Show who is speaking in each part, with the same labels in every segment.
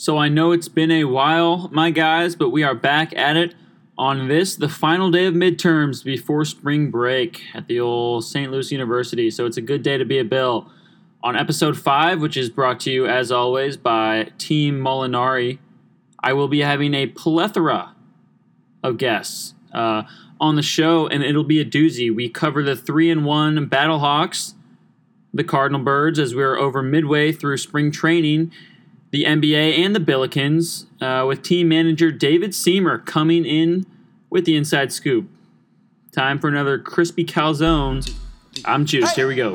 Speaker 1: So I know it's been a while, my guys, but we are back at it on this, the final day of midterms before spring break at the old St. Louis University. So it's a good day to be a Bill. On episode 5, which is brought to you as always by Team Molinari, I will be having a plethora of guests uh, on the show, and it'll be a doozy. We cover the 3 and 1 Battlehawks, the Cardinal Birds, as we're over midway through spring training the NBA and the Billikens, uh, with team manager David Siemer coming in with the inside scoop. Time for another crispy calzone. I'm Juice. Here we go.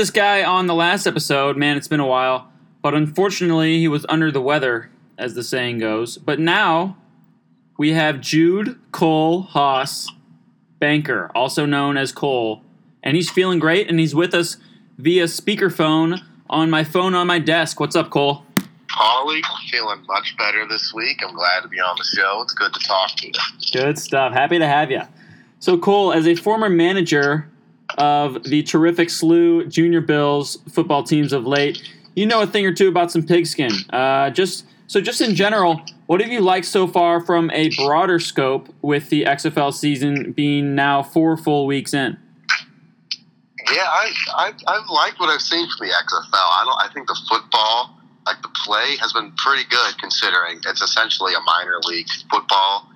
Speaker 1: This guy on the last episode. Man, it's been a while. But unfortunately, he was under the weather, as the saying goes. But now we have Jude Cole Hoss, Banker, also known as Cole. And he's feeling great, and he's with us via speakerphone on my phone on my desk. What's up, Cole?
Speaker 2: Paulie, feeling much better this week. I'm glad to be on the show. It's good to talk to you.
Speaker 1: Good stuff. Happy to have you. So, Cole, as a former manager of the terrific SLU Junior Bills football teams of late, you know a thing or two about some pigskin. Uh, just so, just in general, what have you liked so far from a broader scope with the XFL season being now four full weeks in?
Speaker 2: Yeah, I I, I like what I've seen from the XFL. I don't. I think the football, like the play, has been pretty good considering it's essentially a minor league football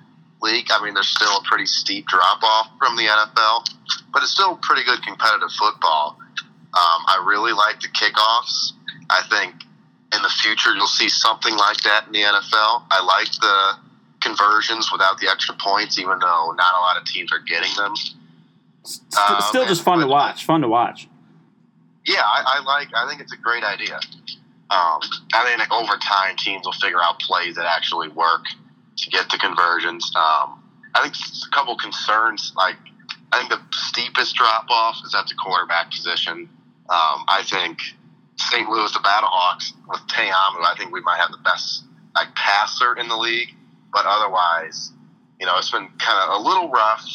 Speaker 2: league. I mean, there's still a pretty steep drop off from the NFL, but it's still pretty good competitive football. Um, I really like the kickoffs. I think in the future you'll see something like that in the NFL. I like the conversions without the extra points, even though not a lot of teams are getting them. Um,
Speaker 1: Still just fun to watch. Fun to watch.
Speaker 2: Yeah, I, I like. I think it's a great idea. Um, I think like, over time, teams will figure out plays that actually work to get the conversions. Um, I think a couple concerns. Like I think the steepest drop off is at the quarterback position. Um, I think St. Louis, the Battlehawks, with Ta'amu, I think we might have the best like passer in the league. But otherwise, you know, it's been kind of a little rough.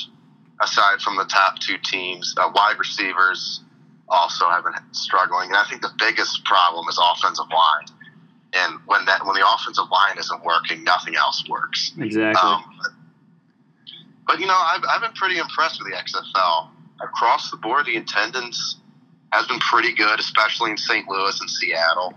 Speaker 2: Aside from the top two teams, uh, wide receivers also have been struggling. And I think the biggest problem is offensive line. And when that when the offensive line isn't working, nothing else works.
Speaker 1: Exactly.
Speaker 2: Um, but you know, I've, I've been pretty impressed with the XFL across the board. The attendance has been pretty good, especially in St. Louis and Seattle.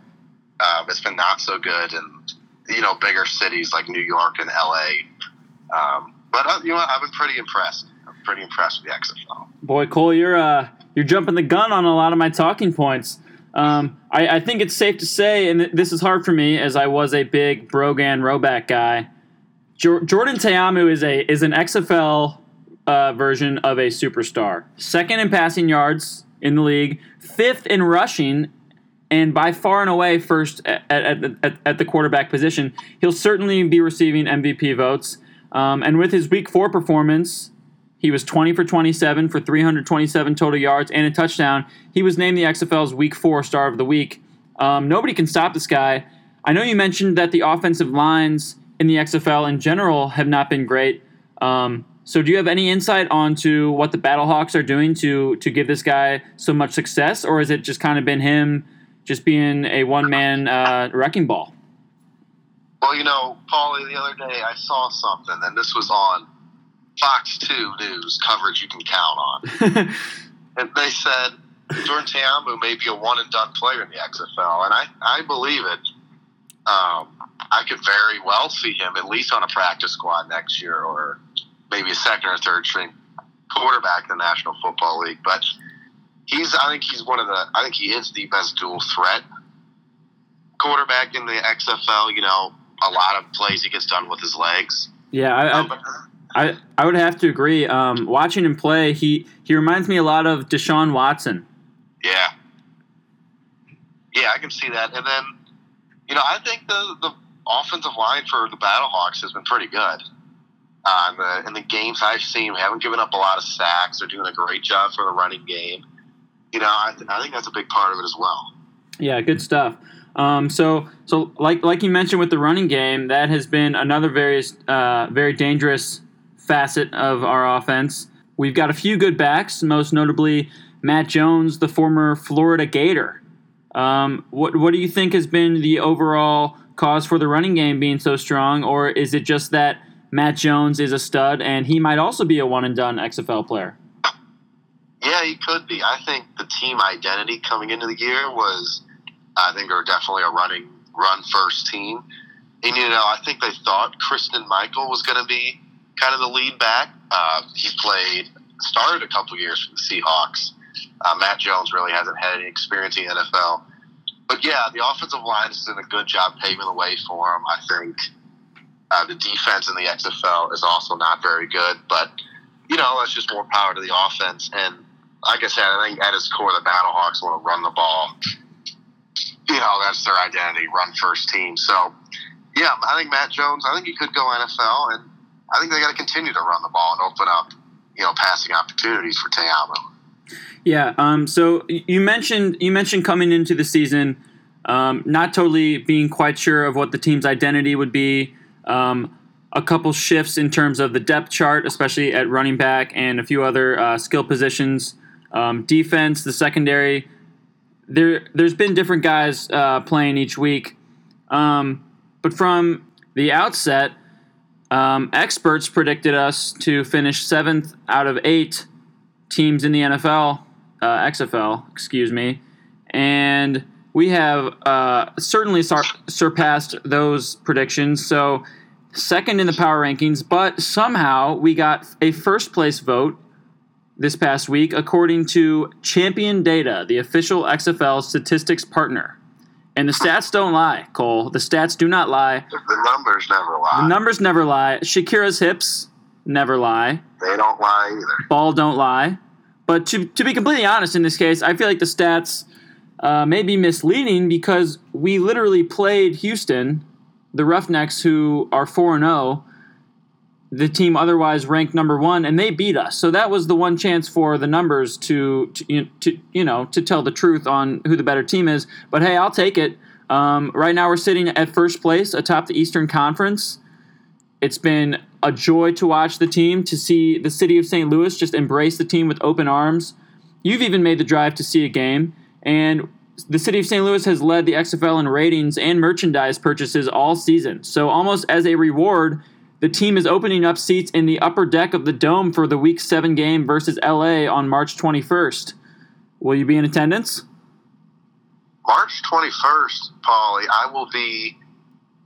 Speaker 2: Um, it's been not so good in you know bigger cities like New York and LA. Um, but uh, you know, what? I've been pretty impressed. I'm pretty impressed with the XFL.
Speaker 1: Boy, Cole, you're uh, you're jumping the gun on a lot of my talking points. Um, I, I think it's safe to say, and this is hard for me as I was a big Brogan Roback guy. Jor- Jordan Ta'amu is a is an XFL uh, version of a superstar. Second in passing yards in the league, fifth in rushing, and by far and away first at, at, at, at the quarterback position. He'll certainly be receiving MVP votes. Um, and with his week four performance, he was 20 for 27 for 327 total yards and a touchdown. He was named the XFL's Week 4 Star of the Week. Um, nobody can stop this guy. I know you mentioned that the offensive lines in the XFL in general have not been great. Um, so, do you have any insight onto what the Battlehawks are doing to to give this guy so much success, or has it just kind of been him just being a one man uh, wrecking ball?
Speaker 2: Well, you know, Paulie, the other day I saw something, and this was on Fox 2 News coverage you can count on. and they said Jordan Ta'amu may be a one and done player in the XFL, and I, I believe it. Um, I could very well see him at least on a practice squad next year, or maybe a second or third string quarterback in the National Football League. But he's, I think he's one of the, I think he is the best dual threat quarterback in the XFL. You know, a lot of plays he gets done with his legs.
Speaker 1: yeah, I, I,
Speaker 2: but
Speaker 1: I, I would have to agree. Um, watching him play, he, he reminds me a lot of Deshaun Watson.
Speaker 2: Yeah. Yeah, I can see that. And then, you know, I think the the offensive line for the Battlehawks has been pretty good. Uh, in, the, in the games I've seen, we haven't given up a lot of sacks. They're doing a great job for the running game. You know, I, th- I think that's a big part of it as well.
Speaker 1: Yeah, good stuff. Um, so, so like like you mentioned with the running game, that has been another very uh, very dangerous facet of our offense. We've got a few good backs, most notably Matt Jones, the former Florida Gator. Um, what what do you think has been the overall cause for the running game being so strong, or is it just that Matt Jones is a stud and he might also be a one and done XFL player?
Speaker 2: Yeah, he could be. I think the team identity coming into the year was, I think, they're definitely a running run first team. And you know, I think they thought Christine Michael was going to be kind of the lead back. Uh, he played, started a couple years for the Seahawks. Uh, Matt Jones really hasn't had any experience in the NFL. But yeah, the offensive line has done a good job paving the way for him. I think uh, the defense in the XFL is also not very good, but you know that's just more power to the offense. And like I said, I think at its core, the Battlehawks want to run the ball. You know, that's their identity, run first team. So yeah, I think Matt Jones. I think he could go NFL, and I think they got to continue to run the ball and open up, you know, passing opportunities for Ta'amu.
Speaker 1: Yeah. Um, so you mentioned you mentioned coming into the season, um, not totally being quite sure of what the team's identity would be. Um, a couple shifts in terms of the depth chart, especially at running back and a few other uh, skill positions. Um, defense, the secondary. There, there's been different guys uh, playing each week, um, but from the outset, um, experts predicted us to finish seventh out of eight teams in the NFL, uh, XFL, excuse me, and we have uh, certainly sur- surpassed those predictions. So, second in the power rankings, but somehow we got a first place vote this past week, according to Champion Data, the official XFL statistics partner. And the stats don't lie, Cole. The stats do not lie.
Speaker 2: The numbers never lie.
Speaker 1: The numbers never lie. Shakira's hips never lie.
Speaker 2: they don't lie either.
Speaker 1: Ball don't lie. But to, to be completely honest in this case, I feel like the stats uh, may be misleading because we literally played Houston, the Roughnecks, who are 4 0, the team otherwise ranked number one, and they beat us. So that was the one chance for the numbers to, to, to you know, to tell the truth on who the better team is. But hey, I'll take it. Um, right now, we're sitting at first place atop the Eastern Conference. It's been a joy to watch the team, to see the city of St. Louis just embrace the team with open arms. You've even made the drive to see a game, and the city of St. Louis has led the XFL in ratings and merchandise purchases all season. So, almost as a reward, the team is opening up seats in the upper deck of the dome for the Week 7 game versus LA on March 21st. Will you be in attendance?
Speaker 2: March 21st, Paulie, I will be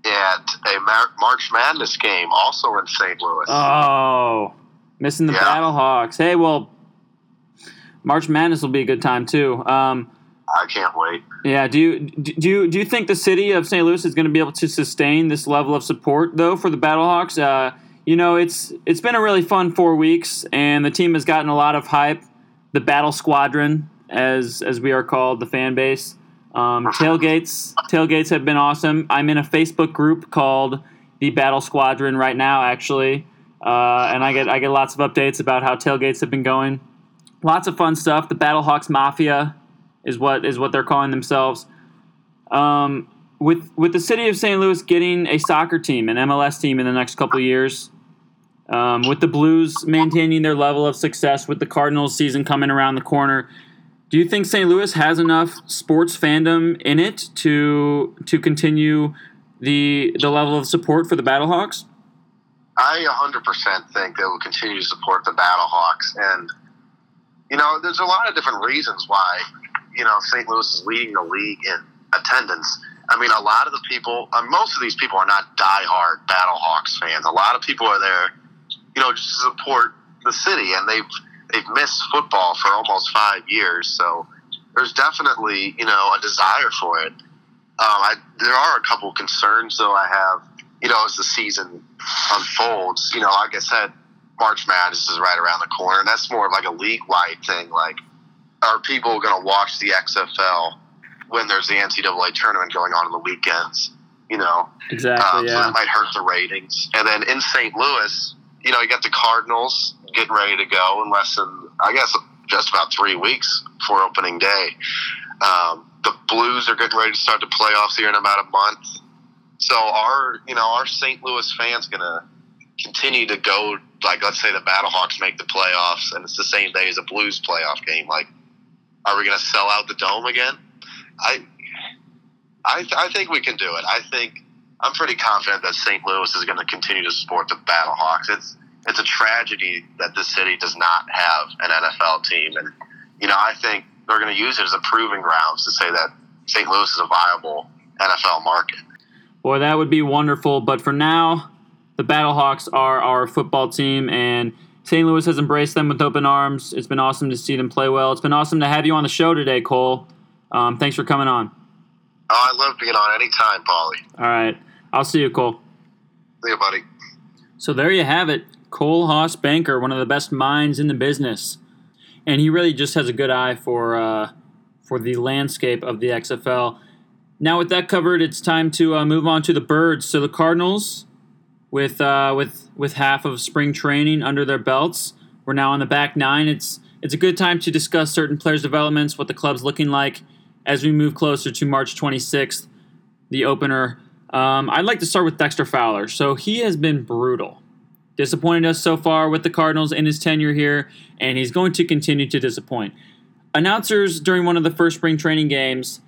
Speaker 2: at a Mar- March Madness game also in St. Louis.
Speaker 1: Oh, missing the
Speaker 2: Yeah.
Speaker 1: Battlehawks. Hey, well, March Madness will be a good time too. Um,
Speaker 2: I can't wait.
Speaker 1: yeah, do you do you do you think the city of St. Louis is going to be able to sustain this level of support though for the Battlehawks? Uh, you know, it's it's been a really fun four weeks, and the team has gotten a lot of hype. The Battle Squadron, as as we are called, the fan base. Um, tailgates tailgates have been awesome. I'm in a Facebook group called the Battle Squadron right now, actually, uh, and I get I get lots of updates about how tailgates have been going. Lots of fun stuff. The Battlehawks Mafia is what is what they're calling themselves. Um, with with the city of St. Louis getting a soccer team, an MLS team in the next couple of years, um, with the Blues maintaining their level of success, with the Cardinals season coming around the corner, do you think St. Louis has enough sports fandom in it to to continue the the level of support for the Battlehawks?
Speaker 2: I 100% think they will continue to support the Battlehawks. And, you know, there's a lot of different reasons why, you know, St. Louis is leading the league in attendance. I mean, a lot of the people, uh, most of these people are not diehard Battlehawks fans. A lot of people are there, you know, just to support the city. And they've, they've missed football for almost five years. So there's definitely, you know, a desire for it. Um, I, there are a couple concerns, though, I have, you know, as the season unfolds. You know, like I said, March Madness is right around the corner, and that's more of like a league wide thing. Like, are people going to watch the XFL when there's the NCAA tournament going on in the weekends? You know,
Speaker 1: Exactly.
Speaker 2: um, so that might hurt the ratings. And then in St. Louis, you know, you got the Cardinals getting ready to go in less than, I guess, just about three weeks for opening day. Um, the Blues are getting ready to start the playoffs here in about a month. So our, you know, our St. Louis fans gonna continue to go. Like, let's say the Battlehawks make the playoffs, and it's the same day as a Blues playoff game. Like, are we gonna sell out the dome again? I, I, I think we can do it. I think I'm pretty confident that St. Louis is going to continue to support the Battlehawks. It's it's a tragedy that this city does not have an NFL team, and you know I think they're going to use it as a proving grounds to say that St. Louis is a viable NFL market.
Speaker 1: Boy, that would be wonderful. But for now, the Battlehawks are our football team, and St. Louis has embraced them with open arms. It's been awesome to see them play well. It's been awesome to have you on the show today, Cole. Um, thanks for coming on.
Speaker 2: Oh, I'd love to get on anytime, Paulie.
Speaker 1: All right. I'll see you, Cole.
Speaker 2: See you, buddy.
Speaker 1: So there you have it. Cole Hoss Banker, one of the best minds in the business. And he really just has a good eye for uh, for the landscape of the XFL. Now with that covered, it's time to uh, move on to the birds. So the Cardinals, with uh, with with half of spring training under their belts, we're now on the back nine. It's it's a good time to discuss certain players' developments, what the club's looking like as we move closer to March 26th, the opener. Um, I'd like to start with Dexter Fowler. So he has been brutal disappointed us so far with the Cardinals in his tenure here, and he's going to continue to disappoint. Announcers during one of the first spring training games,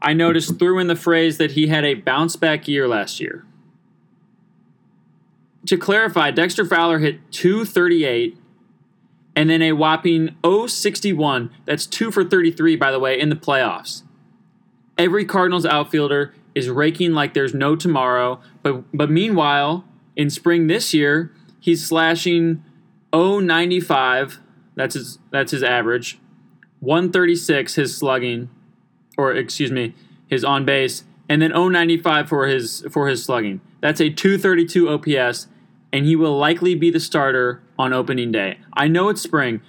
Speaker 1: I noticed threw in the phrase that he had a bounce back year last year. To clarify, Dexter Fowler hit 238 and then a whopping 061. That's 2 for 33, by the way, in the playoffs. Every Cardinals outfielder is raking like there's no tomorrow, but but meanwhile, in spring this year, he's slashing 095. That's his that's his average. 136 his slugging, or excuse me, his on base, and then 095 for his for his slugging. That's a 232 OPS, and he will likely be the starter on opening day. I know it's spring,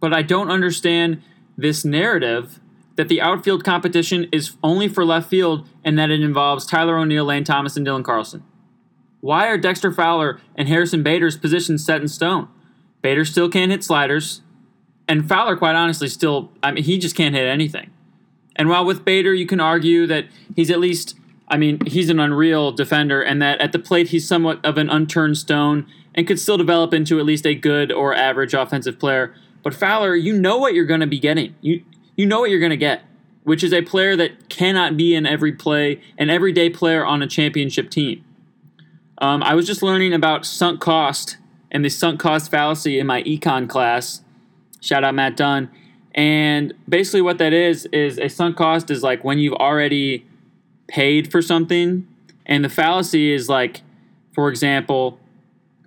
Speaker 1: but I don't understand this narrative that the outfield competition is only for left field and that it involves Tyler O'Neill, Lane Thomas, and Dylan Carlson. Why are Dexter Fowler and Harrison Bader's positions set in stone? Bader still can't hit sliders, and Fowler, quite honestly, still, I mean, he just can't hit anything. And while with Bader, you can argue that he's at least, I mean, he's an unreal defender, and that at the plate he's somewhat of an unturned stone and could still develop into at least a good or average offensive player. But Fowler, you know what you're going to be getting. You you know what you're going to get, which is a player that cannot be in every play, an everyday player on a championship team. Um, I was just learning about sunk cost and the sunk cost fallacy in my econ class. Shout out Matt Dunn. And basically, what that is is a sunk cost is like when you've already paid for something, and the fallacy is like, for example,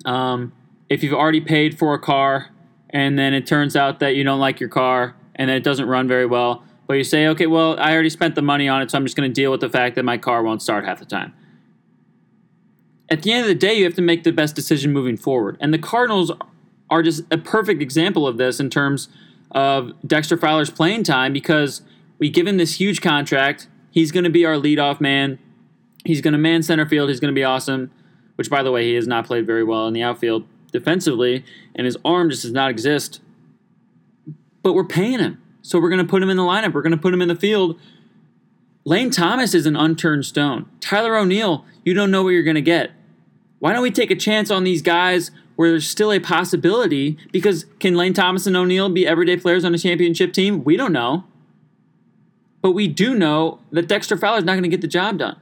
Speaker 1: um, if you've already paid for a car and then it turns out that you don't like your car and then it doesn't run very well, but you say, okay, well, I already spent the money on it, so I'm just going to deal with the fact that my car won't start half the time. At the end of the day, you have to make the best decision moving forward. And the Cardinals are just a perfect example of this in terms of Dexter Fowler's playing time because we give him this huge contract. He's going to be our leadoff man. He's going to man center field. He's going to be awesome, which, by the way, he has not played very well in the outfield defensively, and his arm just does not exist. But we're paying him. So we're going to put him in the lineup. We're going to put him in the field. Lane Thomas is an unturned stone. Tyler O'Neill, you don't know what you're going to get. Why don't we take a chance on these guys where there's still a possibility? Because can Lane Thomas and O'Neill be everyday players on a championship team? We don't know. But we do know that Dexter Fowler is not going to get the job done.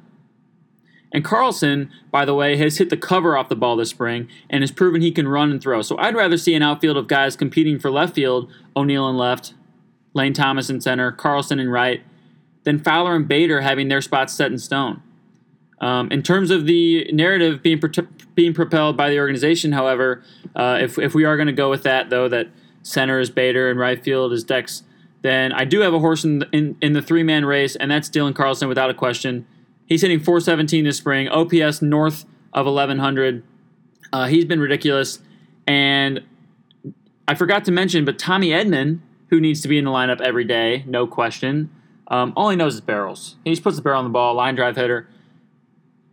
Speaker 1: And Carlson, by the way, has hit the cover off the ball this spring and has proven he can run and throw. So I'd rather see an outfield of guys competing for left field, O'Neill in left, Lane Thomas in center, Carlson in right, than Fowler and Bader having their spots set in stone. Um, in terms of the narrative being pro- being propelled by the organization, however, uh, if, if we are going to go with that, though, that center is Bader and right field is Dex, then I do have a horse in the, in, in the three man race, and that's Dylan Carlson without a question. He's hitting 417 this spring, OPS north of 1100. Uh, he's been ridiculous. And I forgot to mention, but Tommy Edman, who needs to be in the lineup every day, no question. Um, all he knows is barrels. He just puts the barrel on the ball, line drive hitter.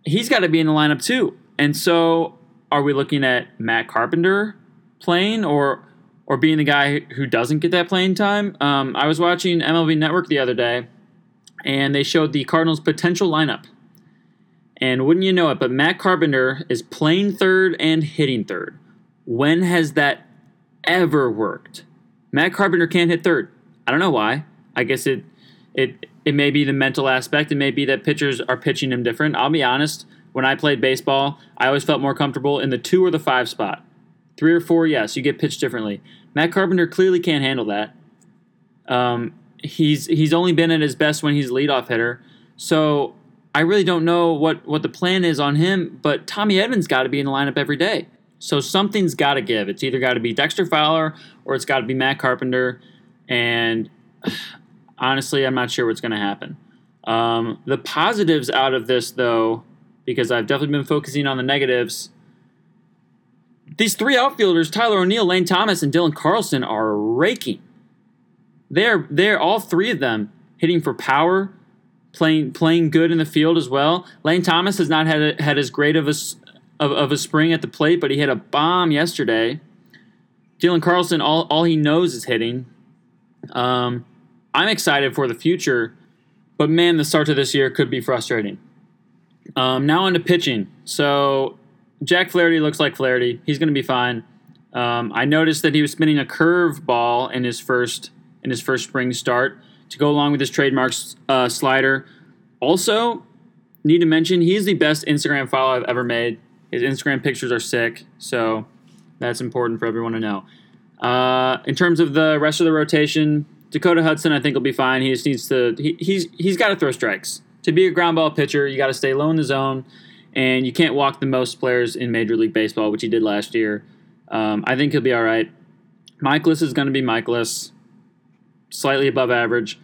Speaker 1: He's got to be in the lineup too. And so, are we looking at Matt Carpenter playing, or or being the guy who doesn't get that playing time? Um, I was watching MLB Network the other day, and they showed the Cardinals' potential lineup. And wouldn't you know it, but Matt Carpenter is playing third and hitting third. When has that ever worked? Matt Carpenter can't hit third. I don't know why. I guess it it it may be the mental aspect. It may be that pitchers are pitching him different. I'll be honest. When I played baseball, I always felt more comfortable in the two or the five spot. Three or four, yes, you get pitched differently. Matt Carpenter clearly can't handle that. Um, he's he's only been at his best when he's a leadoff hitter. So I really don't know what what the plan is on him. But Tommy Edman's got to be in the lineup every day. So something's got to give. It's either got to be Dexter Fowler or it's got to be Matt Carpenter. And honestly, I'm not sure what's going to happen. Um, the positives out of this, though, because I've definitely been focusing on the negatives. These three outfielders, Tyler O'Neill, Lane Thomas, and Dylan Carlson, are raking. They're they're all three of them hitting for power, playing playing good in the field as well. Lane Thomas has not had a, had as great of a of, of a spring at the plate, but he hit a bomb yesterday. Dylan Carlson, all all he knows is hitting. Um, I'm excited for the future, but man, the start to this year could be frustrating. Um, now on to pitching. So Jack Flaherty looks like Flaherty. He's going to be fine. Um, I noticed that he was spinning a curve ball in his first in his first spring start to go along with his trademark uh, slider. Also, need to mention he's the best Instagram follow I've ever made. His Instagram pictures are sick, so that's important for everyone to know. Uh, in terms of the rest of the rotation, Dakota Hudson I think will be fine. He just needs to he, he's he's got to throw strikes to be a ground ball pitcher. You got to stay low in the zone, and you can't walk the most players in Major League Baseball, which he did last year. Um, I think he'll be all right. Mikolas is going to be Mikolas, slightly above average.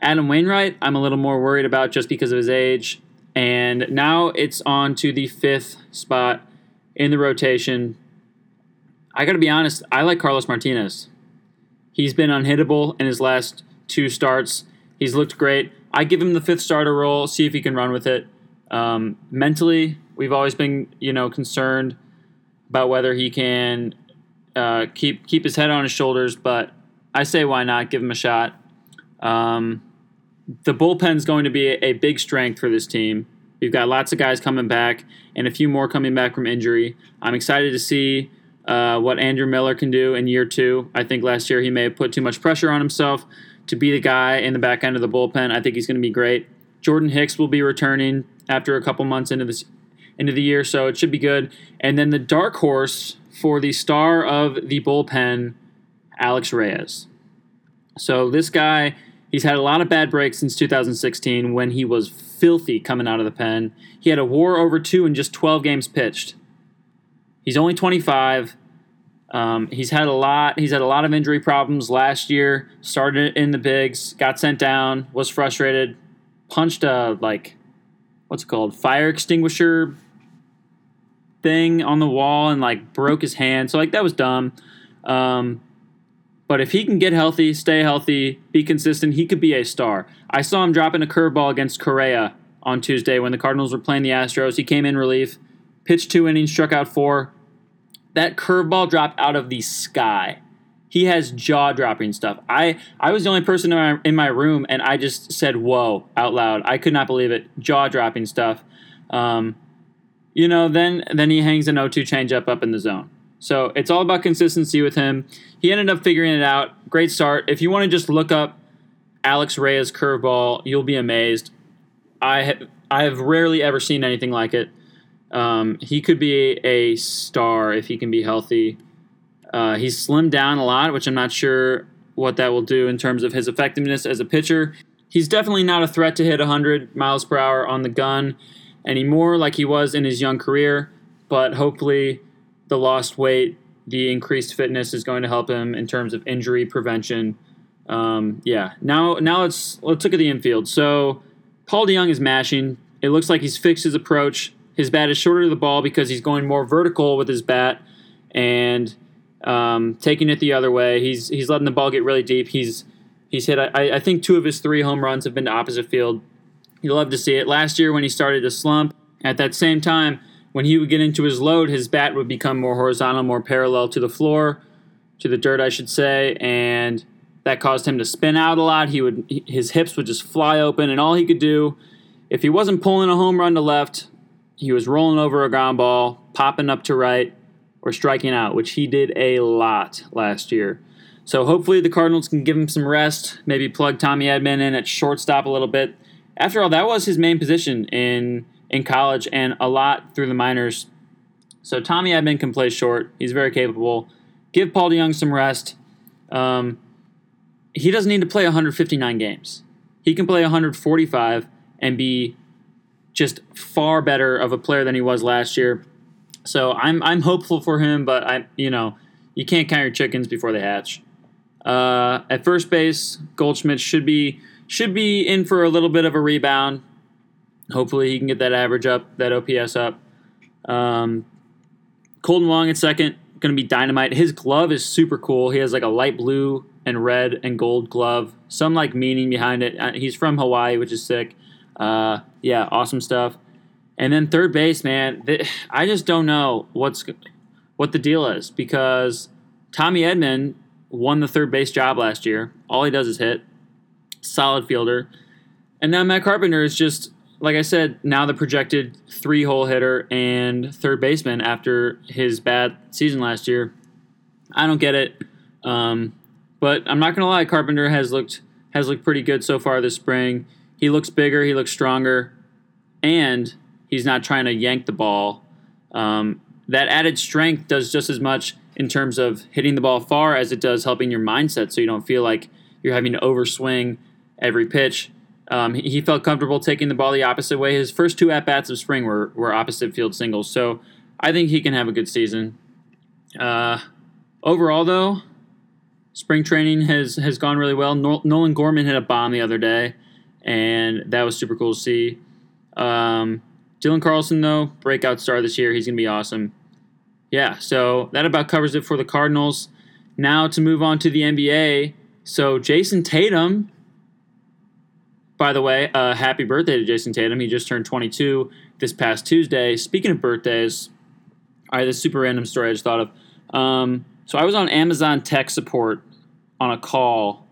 Speaker 1: Adam Wainwright, I'm a little more worried about just because of his age. And now it's on to the fifth spot in the rotation. I got to be honest, I like Carlos Martinez. He's been unhittable in his last two starts. He's looked great. I give him the fifth starter role, see if he can run with it. Um, mentally, we've always been, you know, concerned about whether he can uh, keep keep his head on his shoulders, but I say why not? Give him a shot. Um, the bullpen's going to be a, a big strength for this team. We've got lots of guys coming back and a few more coming back from injury. I'm excited to see uh, what Andrew Miller can do in year two. I think last year he may have put too much pressure on himself to be the guy in the back end of the bullpen. I think he's going to be great. Jordan Hicks will be returning after a couple months into this into the year, so it should be good. And then the dark horse for the star of the bullpen, Alex Reyes. So this guy, he's had a lot of bad breaks since 2016 when he was filthy coming out of the pen. He had a WAR over two in just 12 games pitched. He's only 25. Um, he's had a lot. He's had a lot of injury problems last year. Started in the bigs, got sent down, was frustrated, punched a like, what's it called, fire extinguisher thing on the wall, and like broke his hand. So like that was dumb. Um, but if he can get healthy, stay healthy, be consistent, he could be a star. I saw him dropping a curveball against Correa on Tuesday when the Cardinals were playing the Astros. He came in relief, pitched two innings, struck out four. That curveball dropped out of the sky. He has jaw dropping stuff. I, I was the only person in my, in my room, and I just said, whoa, out loud. I could not believe it. Jaw dropping stuff. Um, you know, then then he hangs an 0-2 changeup up in the zone. So it's all about consistency with him. He ended up figuring it out. Great start. If you want to just look up Alex Reyes curveball, you'll be amazed. I ha- I have rarely ever seen anything like it. Um, he could be a star if he can be healthy. Uh, he's slimmed down a lot, which I'm not sure what that will do in terms of his effectiveness as a pitcher. He's definitely not a threat to hit 100 miles per hour on the gun anymore like he was in his young career, but hopefully the lost weight, the increased fitness is going to help him in terms of injury prevention. Um, yeah. Now, now let's let's look at the infield. So, Paul DeJong is mashing. It looks like he's fixed his approach. His bat is shorter to the ball because he's going more vertical with his bat, and um, taking it the other way. He's he's letting the ball get really deep. He's he's hit. I, I think two of his three home runs have been to opposite field. You love to see it. Last year when he started to slump, at that same time when he would get into his load, his bat would become more horizontal, more parallel to the floor, to the dirt, I should say, and that caused him to spin out a lot. He would his hips would just fly open, and all he could do, if he wasn't pulling a home run to left, he was rolling over a ground ball, popping up to right, or striking out, which he did a lot last year. So hopefully the Cardinals can give him some rest, maybe plug Tommy Edman in at shortstop a little bit. After all, that was his main position in in college and a lot through the minors. So Tommy Edman can play short. He's very capable. Give Paul DeJong some rest. Um, he doesn't need to play 159 games. He can play 145 and be just far better of a player than he was last year. So I'm I'm hopeful for him, but I you know you can't count your chickens before they hatch. Uh, at first base, Goldschmidt should be should be in for a little bit of a rebound. Hopefully, he can get that average up, that OPS up. Um, Kolten Wong at second, going to be dynamite. His glove is super cool. He has like a light blue and red and gold glove. Some like meaning behind it. Uh, he's from Hawaii, which is sick. Uh, yeah, awesome stuff. And then third base, man, I just don't know what's what the deal is because Tommy Edman won the third base job last year. All he does is hit. Solid fielder. And now Matt Carpenter is just like I said, now the projected three hole hitter and third baseman after his bad season last year. I don't get it. Um, but I'm not gonna lie, Carpenter has looked has looked pretty good so far this spring. He looks bigger, he looks stronger, and he's not trying to yank the ball. Um, that added strength does just as much in terms of hitting the ball far as it does helping your mindset, so you don't feel like you're having to overswing every pitch. Um, he, felt comfortable taking the ball the opposite way. His first two at bats of spring were, were opposite field singles, so I think he can have a good season. Uh, overall, though, spring training has has gone really well. Nolan Gorman hit a bomb the other day, and that was super cool to see. Um, Dylan Carlson, though, breakout star this year. He's gonna be awesome. Yeah, so that about covers it for the Cardinals. Now to move on to the NBA. So Jayson Tatum by the way, uh, happy birthday to Jayson Tatum. He just turned 22 this past Tuesday. Speaking of birthdays, all right, this super random story I just thought of. Um, so I was on Amazon tech support on a call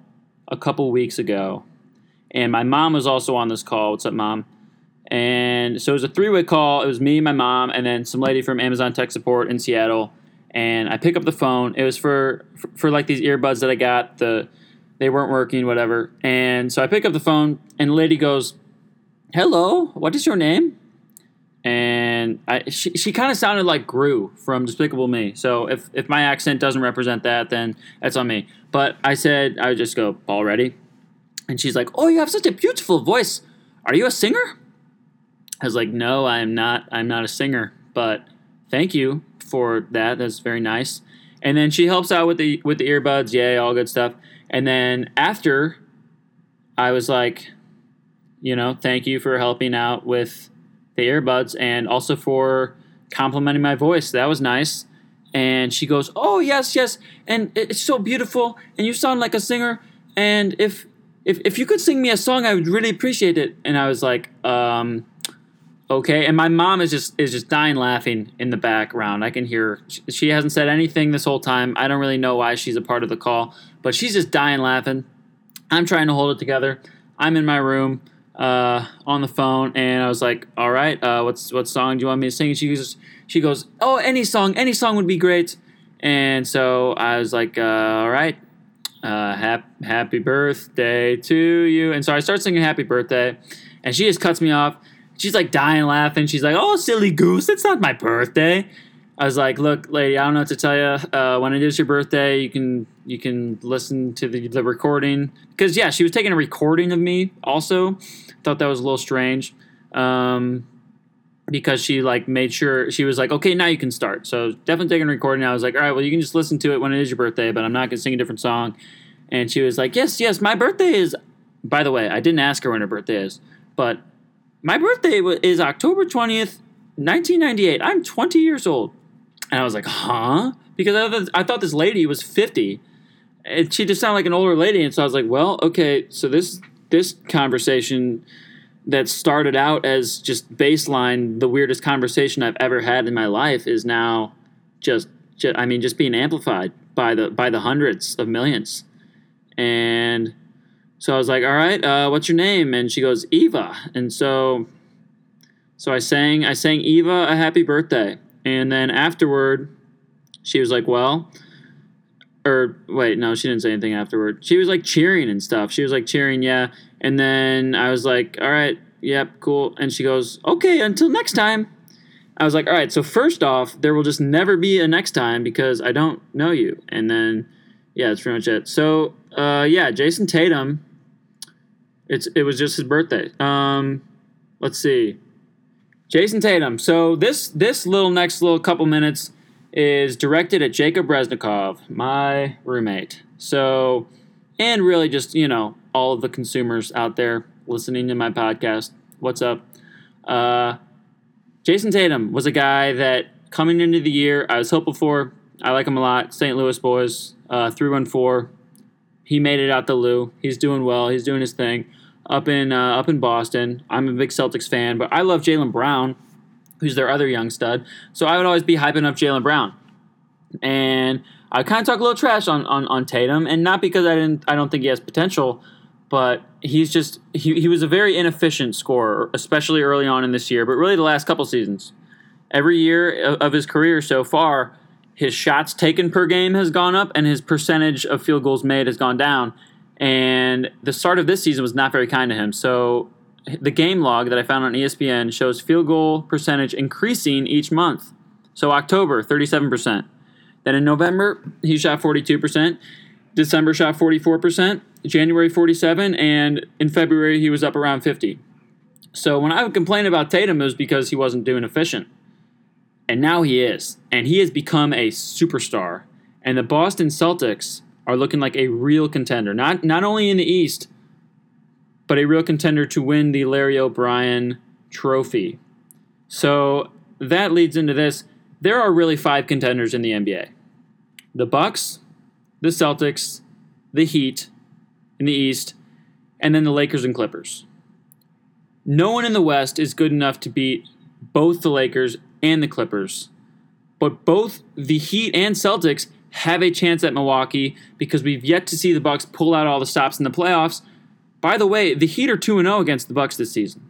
Speaker 1: a couple weeks ago, and my mom was also on this call. What's up, mom? And so it was a three way call. It was me, my mom, and then some lady from Amazon tech support in Seattle. And I pick up the phone. It was for for, for like these earbuds that I got. The they weren't working, whatever. And so I pick up the phone, and the lady goes, "Hello, what is your name?" And I, she, she kind of sounded like Gru from Despicable Me. So if, if my accent doesn't represent that, then that's on me. But I said, I would just go, already? And she's like, Oh, you have such a beautiful voice. Are you a singer? I was like, No, I'm not. I'm not a singer. But thank you for that. That's very nice. And then she helps out with the with the earbuds. Yay, all good stuff. And then after, I was like, you know, thank you for helping out with the earbuds and also for complimenting my voice. That was nice. And she goes, "Oh yes, yes, and it's so beautiful, and you sound like a singer. And if if if you could sing me a song, I would really appreciate it." And I was like, um, "Okay." And my mom is just is just dying laughing in the background. I can hear. She, hasn't said anything this whole time. I don't really know why she's a part of the call, but she's just dying laughing. I'm trying to hold it together. I'm in my room uh, on the phone, and I was like, "All right, uh, what's what song do you want me to sing?" She goes, "She goes, oh, any song, any song would be great." And so I was like, uh, "All right, uh, hap- happy birthday to you." And so I start singing "Happy Birthday," and she just cuts me off. She's like dying laughing. She's like, "Oh, silly goose, it's not my birthday." I was like, "Look, lady, I don't know what to tell you. Uh, when it is your birthday, you can you can listen to the, the recording because yeah, she was taking a recording of me. Also, thought that was a little strange um, because she like made sure she was like, "Okay, now you can start." So definitely taking a recording. I was like, "All right, well, you can just listen to it when it is your birthday, but I'm not gonna sing a different song." And she was like, "Yes, yes, my birthday is." By the way, I didn't ask her when her birthday is, but my birthday is October twentieth, nineteen ninety eight. I'm twenty years old. And I was like, huh? Because I thought, I thought this lady was 50. And she just sounded like an older lady. And so I was like, well, okay, so this this conversation that started out as just baseline, the weirdest conversation I've ever had in my life is now just, just I mean, just being amplified by the by the hundreds of millions. And so I was like, all right, uh, what's your name? And she goes, Eva. And so so I sang I sang Eva a happy birthday. And then afterward, she was like, well, or wait, no, she didn't say anything afterward. She was like cheering and stuff. She was like cheering, yeah. And then I was like, all right, yep, cool. And she goes, okay, until next time. I was like, all right, so first off, there will just never be a next time because I don't know you. And then, yeah, that's pretty much it. So, uh, yeah, Jayson Tatum, it's it was just his birthday. Um, let's see. Jayson Tatum. So this this little next little couple minutes is directed at Jacob Resnikov, my roommate. So, and really just you know all of the consumers out there listening to my podcast. What's up? Uh, Jayson Tatum was a guy that coming into the year I was hopeful for. I like him a lot. St. Louis boys, uh, three one four. He made it out the Lou. He's doing well. He's doing his thing up in uh, up in Boston. I'm a big Celtics fan, but I love Jaylen Brown, who's their other young stud. So I would always be hyping up Jaylen Brown, and I kind of talk a little trash on, on on Tatum, and not because I didn't I don't think he has potential, but he's just he, he was a very inefficient scorer, especially early on in this year, but really the last couple seasons. Every year of his career so far, his shots taken per game has gone up, and his percentage of field goals made has gone down. And the start of this season was not very kind to him. So the game log that I found on ESPN shows field goal percentage increasing each month. So October, 37%. Then in November, he shot 42%. December shot 44%. January, 47 And in February, he was up around 50 So when I would complain about Tatum, it was because he wasn't doing efficient. And now he is. And he has become a superstar. And the Boston Celtics are looking like a real contender. Not not only in the East, but a real contender to win the Larry O'Brien trophy. So that leads into this. There are really five contenders in the NBA. The Bucks, the Celtics, the Heat in the East, and then the Lakers and Clippers. No one in the West is good enough to beat both the Lakers and the Clippers. But both the Heat and Celtics have a chance at Milwaukee because we've yet to see the Bucks pull out all the stops in the playoffs. By the way, the Heat are 2 0 against the Bucks this season.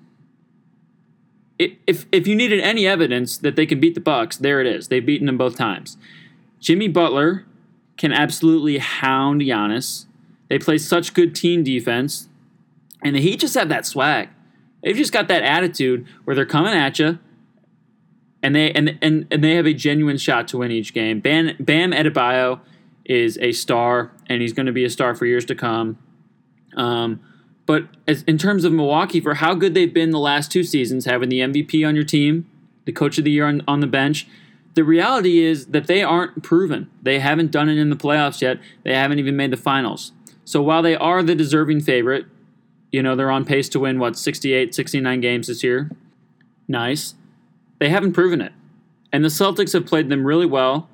Speaker 1: If, if you needed any evidence that they can beat the Bucks, there it is. They've beaten them both times. Jimmy Butler can absolutely hound Giannis. They play such good team defense, and the Heat just have that swag. They've just got that attitude where they're coming at you, and they and, and and they have a genuine shot to win each game. Bam Bam Adebayo is a star, and he's going to be a star for years to come. Um, but as, in terms of Milwaukee, for how good they've been the last two seasons, having the MVP on your team, the coach of the year on, on the bench, the reality is that they aren't proven. They haven't done it in the playoffs yet. They haven't even made the finals. So while they are the deserving favorite, you know, they're on pace to win, what, 68, 69 games this year? Nice. They haven't proven it. And the Celtics have played them really well.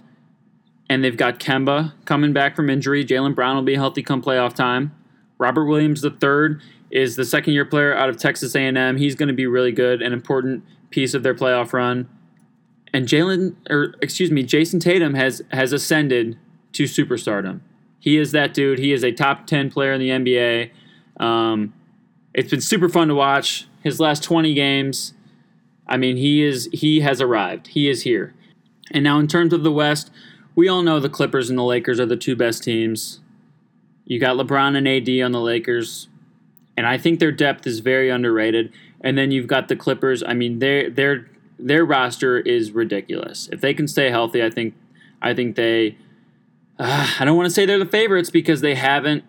Speaker 1: And they've got Kemba coming back from injury. Jaylen Brown will be healthy come playoff time. Robert Williams III is the second year player out of Texas A&M. He's going to be really good, an important piece of their playoff run. And Jalen, or excuse me, Jayson Tatum has has ascended to superstardom. He is that dude. He is a top ten player in the NBA. Um, it's been super fun to watch his last twenty games. I mean, he is he has arrived. He is here. And now, in terms of the West, we all know the Clippers and the Lakers are the two best teams. You got LeBron and AD on the Lakers, and I think their depth is very underrated. And then you've got the Clippers. I mean, their their their roster is ridiculous. If they can stay healthy, I think I think they. Uh, I don't want to say they're the favorites because they haven't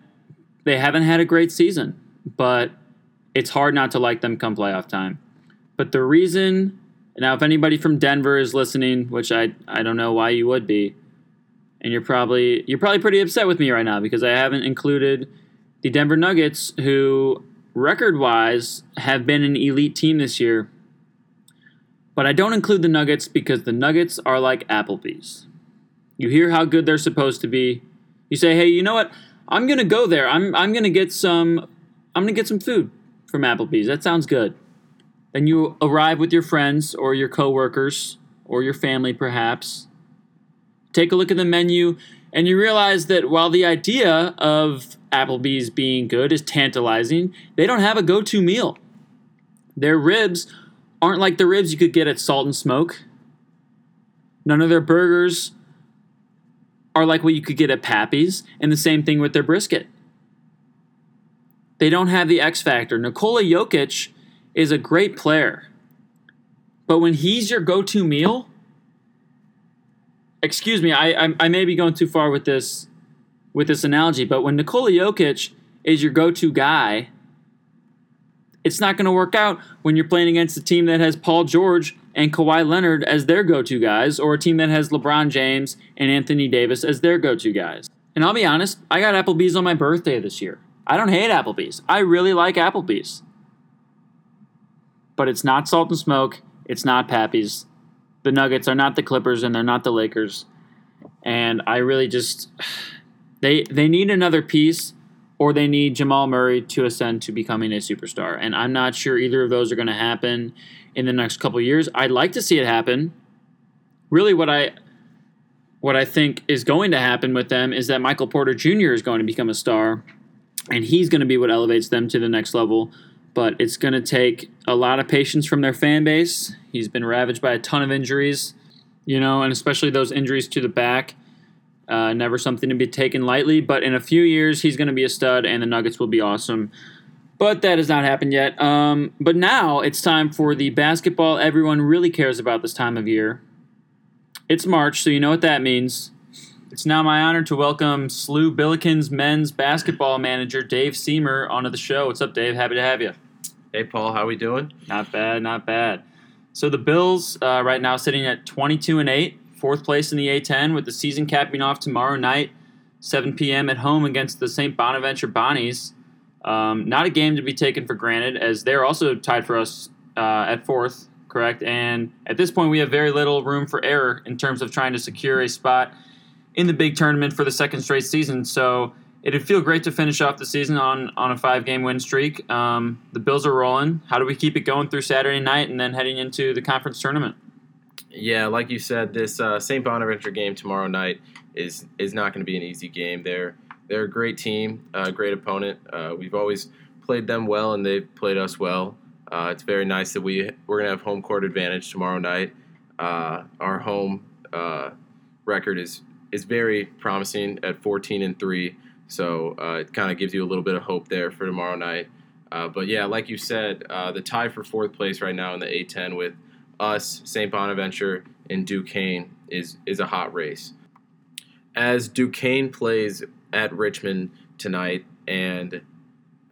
Speaker 1: they haven't had a great season, but it's hard not to like them come playoff time. But the reason now, if anybody from Denver is listening, which I I don't know why you would be, and you're probably you're probably pretty upset with me right now because I haven't included the Denver Nuggets, who record wise have been an elite team this year. But I don't include the Nuggets because the Nuggets are like Applebee's. You hear how good they're supposed to be. You say, "Hey, you know what? I'm going to go there. I'm I'm to get some I'm going to get some food from Applebee's. That sounds good." Then you arrive with your friends or your coworkers or your family perhaps. Take a look at the menu and you realize that while the idea of Applebee's being good is tantalizing, they don't have a go-to meal. Their ribs aren't like the ribs you could get at Salt and Smoke. None of their burgers are like what you could get at Pappy's, and the same thing with their brisket. They don't have the X factor. Nikola Jokic is a great player, but when he's your go-to meal, excuse me, I, I I may be going too far with this with this analogy, but when Nikola Jokic is your go-to guy, it's not going to work out when you're playing against a team that has Paul George and Kawhi Leonard as their go-to guys, or a team that has LeBron James and Anthony Davis as their go-to guys. And I'll be honest, I got Applebee's on my birthday this year. I don't hate Applebee's. I really like Applebee's. But it's not Salt and Smoke. It's not Pappy's. The Nuggets are not the Clippers, and they're not the Lakers. And I really just they they need another piece or they need Jamal Murray to ascend to becoming a superstar. And I'm not sure either of those are going to happen in the next couple years. I'd like to see it happen. Really what I what I think is going to happen with them is that Michael Porter Jr. is going to become a star and he's going to be what elevates them to the next level. But it's going to take a lot of patience from their fan base. He's been ravaged by a ton of injuries, you know, and especially those injuries to the back. Uh, never something to be taken lightly, but in a few years, he's going to be a stud, and the Nuggets will be awesome. But that has not happened yet. Um, but now it's time for the basketball everyone really cares about this time of year. It's March, so you know what that means. It's now my honor to welcome SLU Billikens men's basketball manager Dave Siemer onto the show. What's up, Dave? Happy to have you.
Speaker 3: Hey, Paul, how are we doing?
Speaker 1: Not bad, not bad. So the Bills uh, right now sitting at 22 and 8, fourth place in the A10 with the season capping off tomorrow night, 7 p.m. at home against the St. Bonaventure Bonnies. Um, not a game to be taken for granted as they're also tied for us uh, at fourth, correct? And at this point, we have very little room for error in terms of trying to secure a spot in the big tournament for the second straight season. So it'd feel great to finish off the season on on a five game win streak. Um, the Bills are rolling. How do we keep it going through Saturday night and then heading into the conference tournament?
Speaker 3: Yeah, like you said, this uh, St. Bonaventure game tomorrow night is is not going to be an easy game. They're they're a great team, a great opponent. Uh, we've always played them well, and they've played us well. Uh, it's very nice that we we're going to have home court advantage tomorrow night. Uh, our home uh, record is is very promising at 14 and three, so uh, it kind of gives you a little bit of hope there for tomorrow night. Uh, but yeah, like you said, uh, the tie for fourth place right now in the A10 with us, St. Bonaventure, and Duquesne is is a hot race. As Duquesne plays at Richmond tonight, and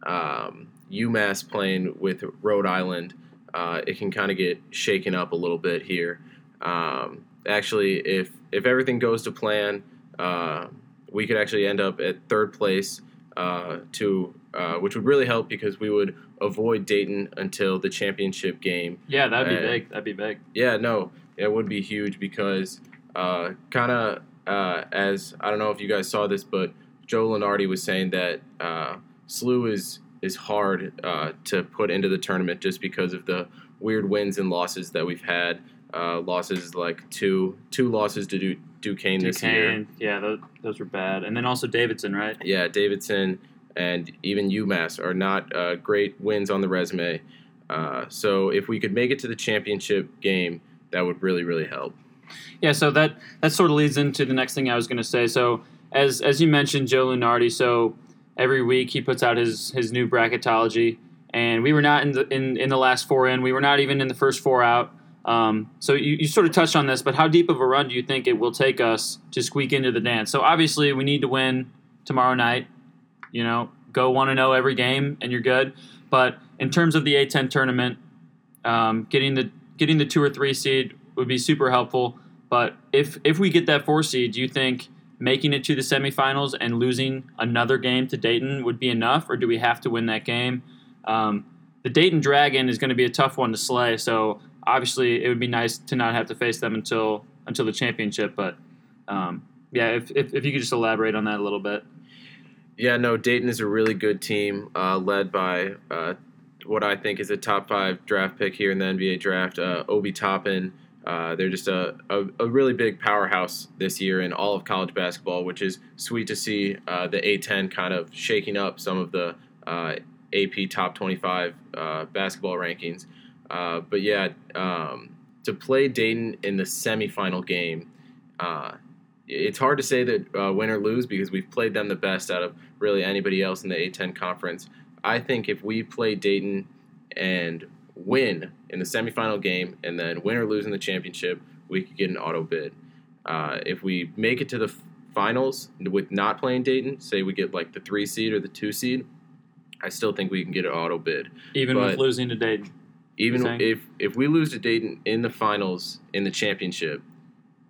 Speaker 3: um, UMass playing with Rhode Island, uh, it can kind of get shaken up a little bit here. Um, actually, if if everything goes to plan, uh, we could actually end up at third place uh, to uh, which would really help because we would avoid Dayton until the championship game.
Speaker 1: Yeah, that'd be
Speaker 3: Uh,
Speaker 1: big. That'd be big.
Speaker 3: Yeah, no, it would be huge because uh, kind of uh, as I don't know if you guys saw this, but Joe Lunardi was saying that uh, SLU is is hard uh, to put into the tournament just because of the weird wins and losses that we've had. Uh, losses like two two losses to du- Duquesne, this year.
Speaker 1: Yeah, those, those were bad. And then also Davidson, right?
Speaker 3: Yeah, Davidson and even UMass are not uh, great wins on the resume. Uh, so if we could make it to the championship game, that would really really help.
Speaker 1: Yeah, so that that sort of leads into the next thing I was going to say. So as as you mentioned, Joe Lunardi. So every week he puts out his his new bracketology, and we were not in the in, in the last four in. We were not even in the first four out. Um, so you, you sort of touched on this, but how deep of a run do you think it will take us to squeak into the dance? So obviously we need to win tomorrow night. You know, go one to zero every game, and you're good. But in terms of the A10 tournament, um, getting the getting the two or three seed would be super helpful. But if if we get that four seed, do you think making it to the semifinals and losing another game to Dayton would be enough, or do we have to win that game? Um, the Dayton Dragon is going to be a tough one to slay. So obviously, it would be nice to not have to face them until until the championship. But um, yeah, if, if if you could just elaborate on that a little bit.
Speaker 3: Yeah, no, Dayton is a really good team, uh, led by uh, what I think is a top five draft pick here in the NBA draft, uh, Obi Toppin. Uh, they're just a, a, a really big powerhouse this year in all of college basketball, which is sweet to see uh, the A10 kind of shaking up some of the uh, AP top 25 uh, basketball rankings. Uh, but yeah, um, to play Dayton in the semifinal game, uh, it's hard to say that uh, win or lose because we've played them the best out of really anybody else in the A10 conference. I think if we play Dayton and win in the semifinal game and then win or lose in the championship, we could get an auto bid. Uh, if we make it to the finals with not playing Dayton, say we get like the three seed or the two seed, I still think we can get an auto bid.
Speaker 1: Even
Speaker 3: But-
Speaker 1: with losing to Dayton.
Speaker 3: Even if if we lose to Dayton in the finals in the championship,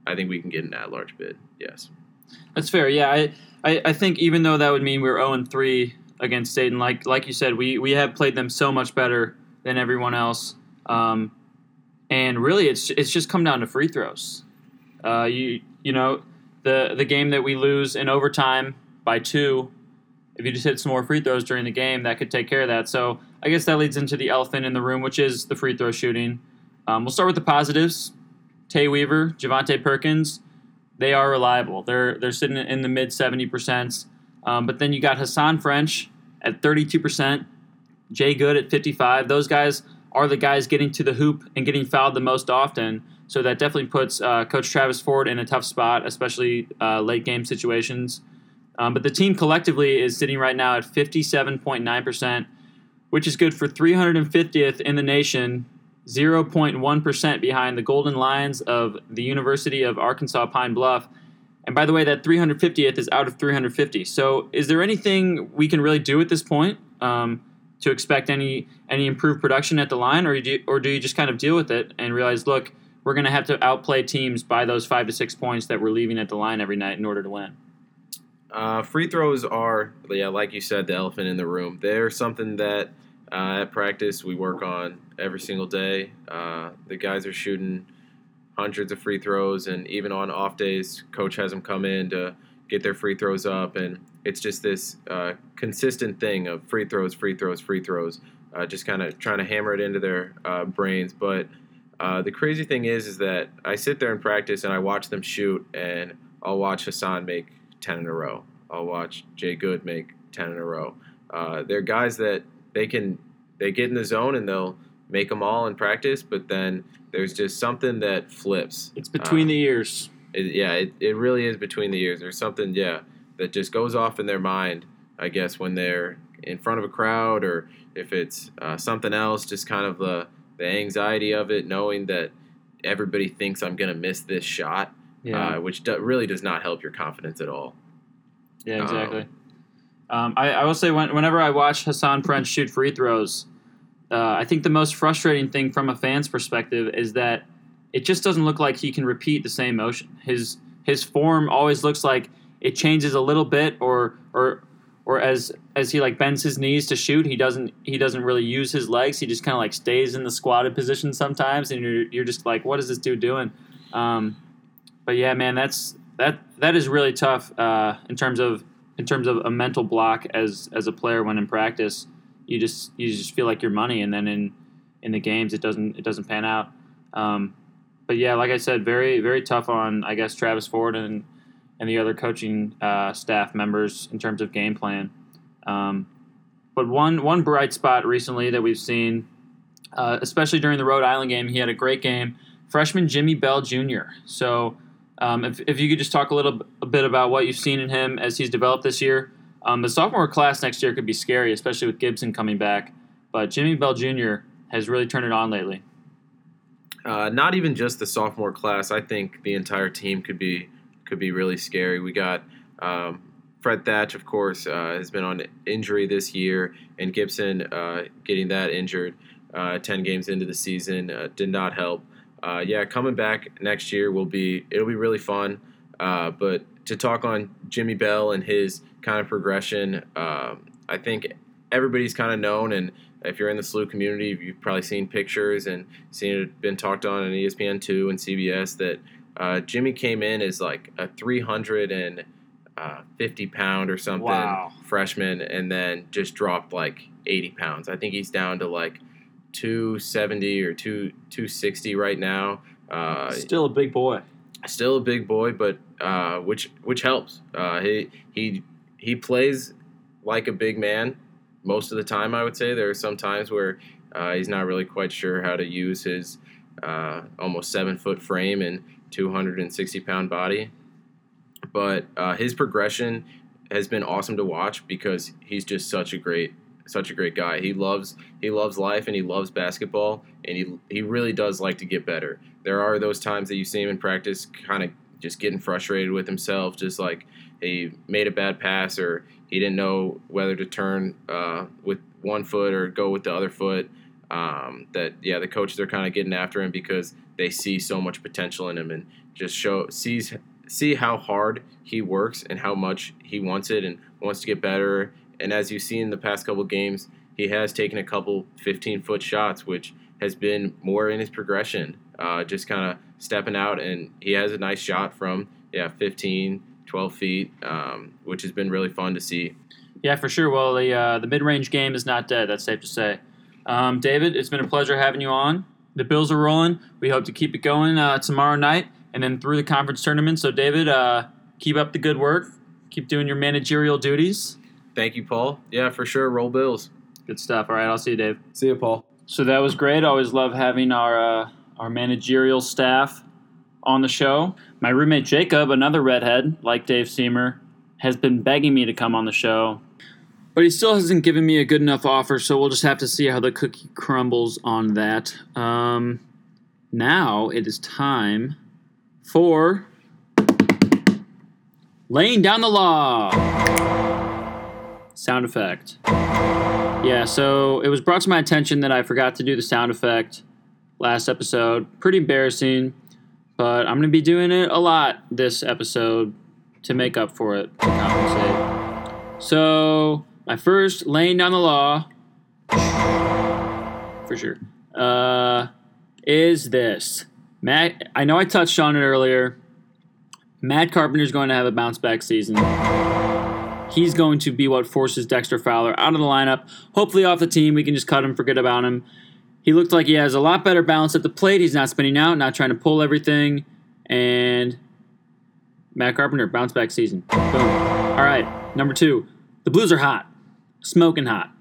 Speaker 3: I think we can get an at-large bid. Yes.
Speaker 1: That's fair. Yeah, I, I, I think even though that would mean we are 0 3 against Dayton, like like you said, we, we have played them so much better than everyone else. Um, and really, it's it's just come down to free throws. Uh, you you know the the game that we lose in overtime by two. If you just hit some more free throws during the game, that could take care of that. So I guess that leads into the elephant in the room, which is the free throw shooting. Um, we'll start with the positives. Tay Weaver, Javonte Perkins, they are reliable. They're they're sitting in the mid 70%. Um, but then you got Hasahn French at 32%, Jay Good at 55. Those guys are the guys getting to the hoop and getting fouled the most often. So that definitely puts uh, Coach Travis Ford in a tough spot, especially uh, late game situations. Um, but the team collectively is sitting right now at 57.9% which is good for three hundred and fiftieth in the nation 0.1% behind the Golden Lions of the University of Arkansas Pine Bluff. And by the way, that 350th is out of 350. So, is there anything we can really do at this point um, to expect any any improved production at the line, or do you, or do you just kind of deal with it and realize, look, we're going to have to outplay teams by those five to six points that we're leaving at the line every night in order to win?
Speaker 3: Uh, free throws are, yeah, like you said, the elephant in the room. They're something that uh, at practice we work on every single day. Uh, the guys are shooting hundreds of free throws, and even on off days, coach has them come in to get their free throws up, and it's just this uh, consistent thing of free throws, free throws, free throws, uh, just kind of trying to hammer it into their uh, brains. But uh, the crazy thing is, is that I sit there in practice and I watch them shoot, and I'll watch Hasahn make ten in a row. I'll watch Jay Good make ten in a row. They're guys that they can they get in the zone and they'll make them all in practice, but then there's just something that flips.
Speaker 1: It's between
Speaker 3: Uh,
Speaker 1: the ears.
Speaker 3: It, yeah, it, it really is between the ears. There's something, yeah, that just goes off in their mind, I guess, when they're in front of a crowd or if it's uh, something else, just kind of the, the anxiety of it, knowing that everybody thinks I'm going to miss this shot,
Speaker 1: Yeah.
Speaker 3: uh, which do, really does not help your confidence at all.
Speaker 1: Yeah, exactly. Um, I, I will say, when, whenever I watch Hasahn French shoot free throws, uh, I think the most frustrating thing from a fan's perspective is that it just doesn't look like he can repeat the same motion. His his form always looks like it changes a little bit, or or or as as he like bends his knees to shoot, he doesn't he doesn't really use his legs. He just kind of like stays in the squatted position sometimes, and you're you're just like, what is this dude doing? Um, but yeah, man, that's that that is really tough uh, in terms of in terms of a mental block as as a player when in practice. You just you just feel like your money, and then in in the games it doesn't it doesn't pan out. Um, but yeah, like I said, very very tough on I guess Travis Ford and and the other coaching uh, staff members in terms of game plan. Um, but one one bright spot recently that we've seen, uh, especially during the Rhode Island game, he had a great game. Freshman Jimmy Bell Jr. So um, if, if you could just talk a little bit about what you've seen in him as he's developed this year. Um, the sophomore class next year could be scary, especially with Gibson coming back. But Jimmy Bell Jr. has really turned it on lately.
Speaker 3: Uh, not even just the sophomore class. I think the entire team could be could be really scary. We got um, Fred Thatch, of course, uh, has been on injury this year, and Gibson uh, getting that injured uh, ten games into the season uh, did not help. Uh, yeah, coming back next year will be it'll be really fun. Uh, but to talk on Jimmy Bell and his kind of progression, um, I think everybody's kind of known, and if you're in the SLU community, you've probably seen pictures and seen it been talked on on ESPN two and CBS that uh, Jimmy came in as like a 350 pound or something
Speaker 1: Wow.
Speaker 3: freshman, and then just dropped like 80 pounds. I think he's down to like 270 or 2 260 right now. Uh,
Speaker 1: Still a big boy.
Speaker 3: still a big boy, but uh, which which helps. Uh, he he he plays like a big man most of the time. I would say there are some times where uh, he's not really quite sure how to use his uh, almost seven foot frame and 260 pound body. But uh, his progression has been awesome to watch because he's just such a great such a great guy. He loves he loves life and he loves basketball and he he really does like to get better. There are those times that you see him in practice kind of just getting frustrated with himself, just like he made a bad pass or he didn't know whether to turn uh, with one foot or go with the other foot. Um, that yeah, the coaches are kind of getting after him because they see so much potential in him and just show sees see how hard he works and how much he wants it and wants to get better. And as you've seen in the past couple games, he has taken a couple 15 foot shots, which has been more in his progression, uh, just kind of stepping out. And he has a nice shot from, yeah, 15, 12 feet, um, which has been really fun to see.
Speaker 1: Yeah, for sure. Well, the uh, the mid range game is not dead. That's safe to say. Um, David, it's been a pleasure having you on. The Bills are rolling. We hope to keep it going uh, tomorrow night and then through the conference tournament. So, David, uh, keep up the good work. Keep doing your managerial duties.
Speaker 3: Thank you, Paul. Yeah, for sure. Roll Bills.
Speaker 1: Good stuff. All right, I'll see you, Dave.
Speaker 4: See you, Paul.
Speaker 1: So that was great. I always love having our uh, our managerial staff on the show. My roommate Jacob, another redhead like Dave Siemer, has been begging me to come on the show, but he still hasn't given me a good enough offer. So we'll just have to see how the cookie crumbles on that. Um, now it is time for laying down the law. Sound effect. Yeah, so it was brought to my attention that I forgot to do the sound effect last episode. Pretty embarrassing, but I'm going to be doing it a lot this episode to make up for it, to compensate. So, my first laying down the law, for sure, uh, is this. Matt, I know I touched on it earlier. Matt Carpenter's going to have a bounce back season. He's going to be what forces Dexter Fowler out of the lineup. Hopefully, off the team, we can just cut him, forget about him. He looked like he has a lot better balance at the plate. He's not spinning out, not trying to pull everything. And Matt Carpenter, bounce back season. Boom. All right, number two. The Blues are hot, smoking hot.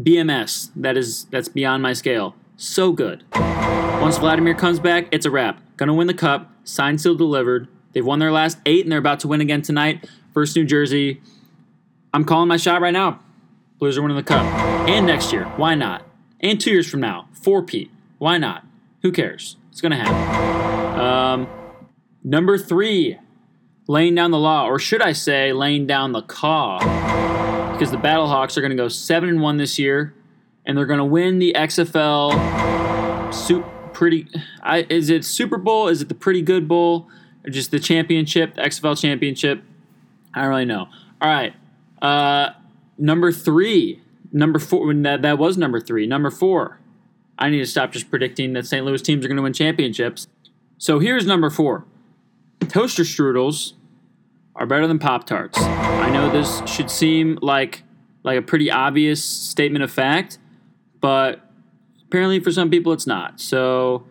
Speaker 1: BMS, that is that's beyond my scale. So good. Once Vladimir comes back, it's a wrap. Gonna win the cup. Signed, sealed, delivered. They've won their last eight, and they're about to win again tonight. First New Jersey. I'm calling my shot right now. Blues are winning the cup. And next year. Why not? And two years from now. Four Pete. Why not? Who cares? It's to happen. Um, number three, laying down the law, or should I say, laying down the caw. Because the Battlehawks are to go 7 and 1 this year, and they're to win the XFL su- pretty. I, is it Super Bowl? Is it the Pretty Good Bowl? Or just the championship, the XFL championship? I don't really know. All right. Uh, number three, number four. That that was number three. Number four. I need to stop just predicting that St. Louis teams are going to win championships. So here's number four. Toaster strudels are better than Pop Tarts. I know this should seem like like a pretty obvious statement of fact, but apparently for some people it's not. So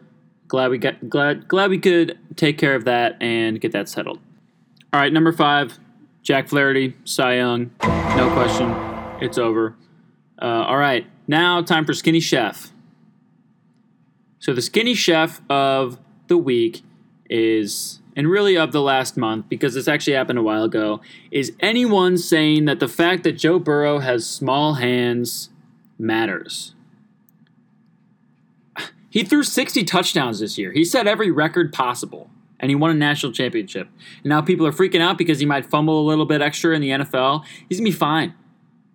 Speaker 1: glad we got glad glad we could take care of that and get that settled. All right, number five, Jack Flaherty, Cy Young, no question, it's over. Uh, all right, now time for Skinny Chef. So the Skinny Chef of the week is, and really of the last month, because this actually happened a while ago, is anyone saying that the fact that Joe Burrow has small hands matters? He threw 60 touchdowns this year. He set every record possible, and he won a national championship. And now people are freaking out because he might fumble a little bit extra in the NFL. He's going to be fine.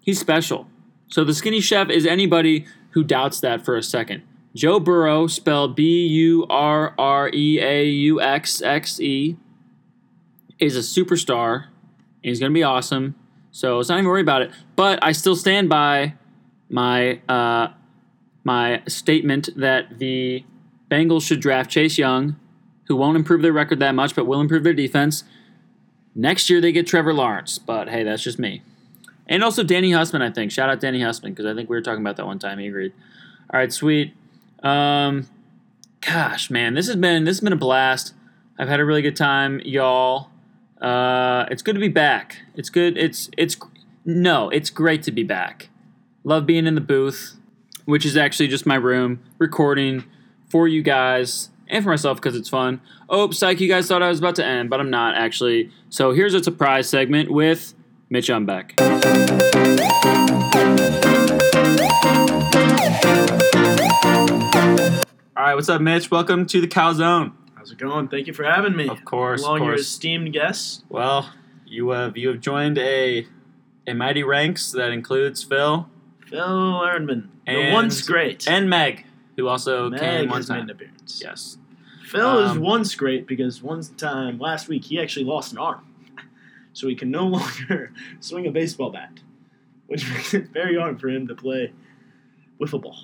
Speaker 1: He's special. So the skinny chef is anybody who doubts that for a second. Joe Burrow, spelled B U R R E A U X X E, is a superstar, and he's going to be awesome. So it's not even worry about it. But I still stand by my uh, my statement that the Bengals should draft Chase Young, who won't improve their record that much, but will improve their defense. Next year they get Trevor Lawrence, but hey, that's just me. And also Danny Hussman, I think. Shout out Danny Hussman because I think we were talking about that one time. He agreed. All right, sweet. Um, gosh, man, this has been this has been a blast. I've had a really good time, y'all. Uh, it's good to be back. It's good. It's it's no, it's great to be back. Love being in the booth, which is actually just my room, recording for you guys and for myself because it's fun. Oh, psych! You guys thought I was about to end, but I'm not actually. So here's a surprise segment with Mitch Umbeck. All right, what's up, Mitch? Welcome to the Calzone.
Speaker 4: How's it going? Thank you for having me.
Speaker 1: Of course,
Speaker 4: Along
Speaker 1: of
Speaker 4: your
Speaker 1: course.
Speaker 4: esteemed guests.
Speaker 1: Well, you have you have joined a a mighty ranks that includes Phil
Speaker 4: Phil Erdman. The
Speaker 1: And-
Speaker 4: once great.
Speaker 1: and Meg, who also
Speaker 4: Meg
Speaker 1: came one
Speaker 4: has made
Speaker 1: time.
Speaker 4: an appearance.
Speaker 1: Yes.
Speaker 4: Phil is
Speaker 1: Um,
Speaker 4: once great because one time last week he actually lost an arm. So he can no longer swing a baseball bat. Which makes it very hard for him to play wiffle ball.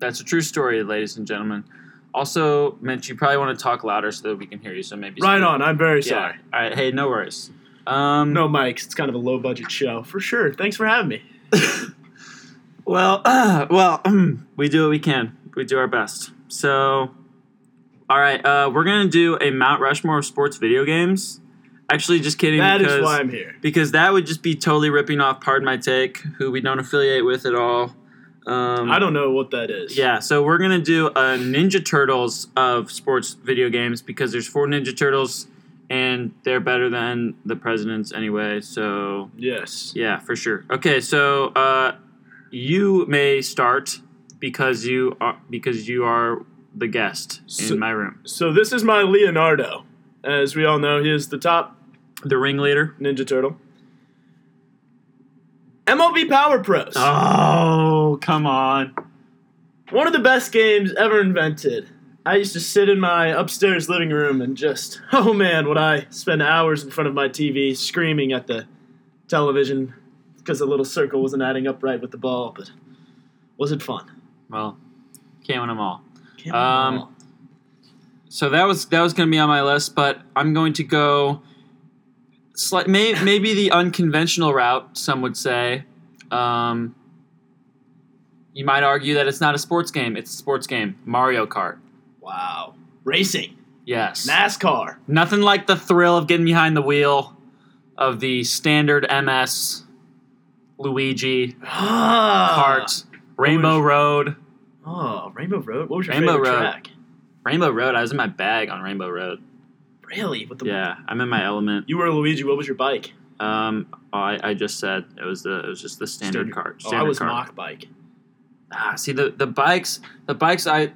Speaker 1: That's a true story, ladies and gentlemen. Also, Mitch, you probably want to talk louder so that we can hear you. So maybe
Speaker 4: Right
Speaker 1: speak-
Speaker 4: on, I'm very
Speaker 1: Yeah.
Speaker 4: sorry.
Speaker 1: All right. Hey, no worries. Um,
Speaker 4: No mics, it's kind of a low budget show. For sure. Thanks for having me.
Speaker 1: Well, well, we do what we can. We do our best. So, all right, uh, we're gonna do a Mount Rushmore of sports video games. Actually, just kidding.
Speaker 4: That is
Speaker 1: because,
Speaker 4: why I'm here.
Speaker 1: because that would just be totally ripping off Pardon My Take, who we don't affiliate with at all. Um,
Speaker 4: I don't know what that is.
Speaker 1: Yeah, so we're gonna do a Ninja Turtles of sports video games because there's four Ninja Turtles, and they're better than the presidents anyway. So
Speaker 4: Yes.
Speaker 1: yeah, for sure. Okay, so uh, you may start because you are because you are the guest
Speaker 4: So-
Speaker 1: in my room,
Speaker 4: So this is my Leonardo. As we all know, he is the top
Speaker 1: the ringleader.
Speaker 4: Ninja Turtle. MLB Power Pros.
Speaker 1: Oh, come on!
Speaker 4: One of the best games ever invented. I used to sit in my upstairs living room and just, oh man, would I spend hours in front of my TV screaming at the television because the little circle wasn't adding up right with the ball, but was it fun?
Speaker 1: Well, can't win them all. Um. So that was that was going to be on my list, but I'm going to go slight, may, maybe the unconventional route. Some would say. Um, you might argue that it's not a sports game; it's a sports game. Mario Kart.
Speaker 4: wow. Racing.
Speaker 1: Yes.
Speaker 4: NASCAR.
Speaker 1: Nothing like the thrill of getting behind the wheel of the standard MS Luigi kart, Rainbow Road.
Speaker 4: Oh, Rainbow Road? What was your
Speaker 1: Rainbow
Speaker 4: favorite
Speaker 1: Road.
Speaker 4: track?
Speaker 1: Rainbow Road. I was in my bag on Rainbow Road.
Speaker 4: Really? With the
Speaker 1: Yeah, I'm in my element.
Speaker 4: You were Luigi. What was your bike?
Speaker 1: Um, I, I just said it was the it was just the standard,
Speaker 4: Standard-
Speaker 1: cart.
Speaker 4: Oh, I was
Speaker 1: cart.
Speaker 4: Mach Bike.
Speaker 1: Ah, see the the bikes, the bikes. I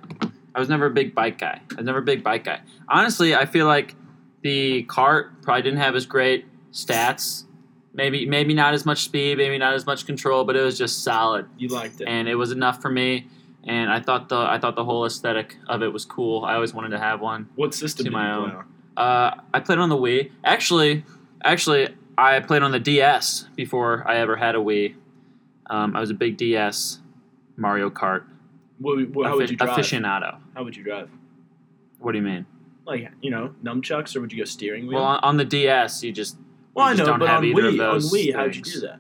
Speaker 1: I was never a big bike guy. I was never a big bike guy. Honestly, I feel like the cart probably didn't have as great stats. Maybe maybe not as much speed, maybe not as much control, but it was just solid,
Speaker 4: You liked it.
Speaker 1: and it was enough for me. And I thought the I thought the whole aesthetic of it was cool. I always wanted to have one.
Speaker 4: what system
Speaker 1: to
Speaker 4: did
Speaker 1: my
Speaker 4: you
Speaker 1: own.
Speaker 4: play on?
Speaker 1: Uh, I played on the Wii. Actually, actually, I played on the DS before I ever had a Wii. Um, I was a big DS Mario Kart
Speaker 4: What, what, how would you drive?
Speaker 1: aficionado.
Speaker 4: How would you drive?
Speaker 1: What do you mean?
Speaker 4: Like you know, nunchucks, or would you go steering wheel?
Speaker 1: Well, on, on the DS, you just
Speaker 4: Well, I
Speaker 1: just
Speaker 4: know,
Speaker 1: don't
Speaker 4: but
Speaker 1: have
Speaker 4: on
Speaker 1: either of
Speaker 4: Wii, on Wii, how'd you do that?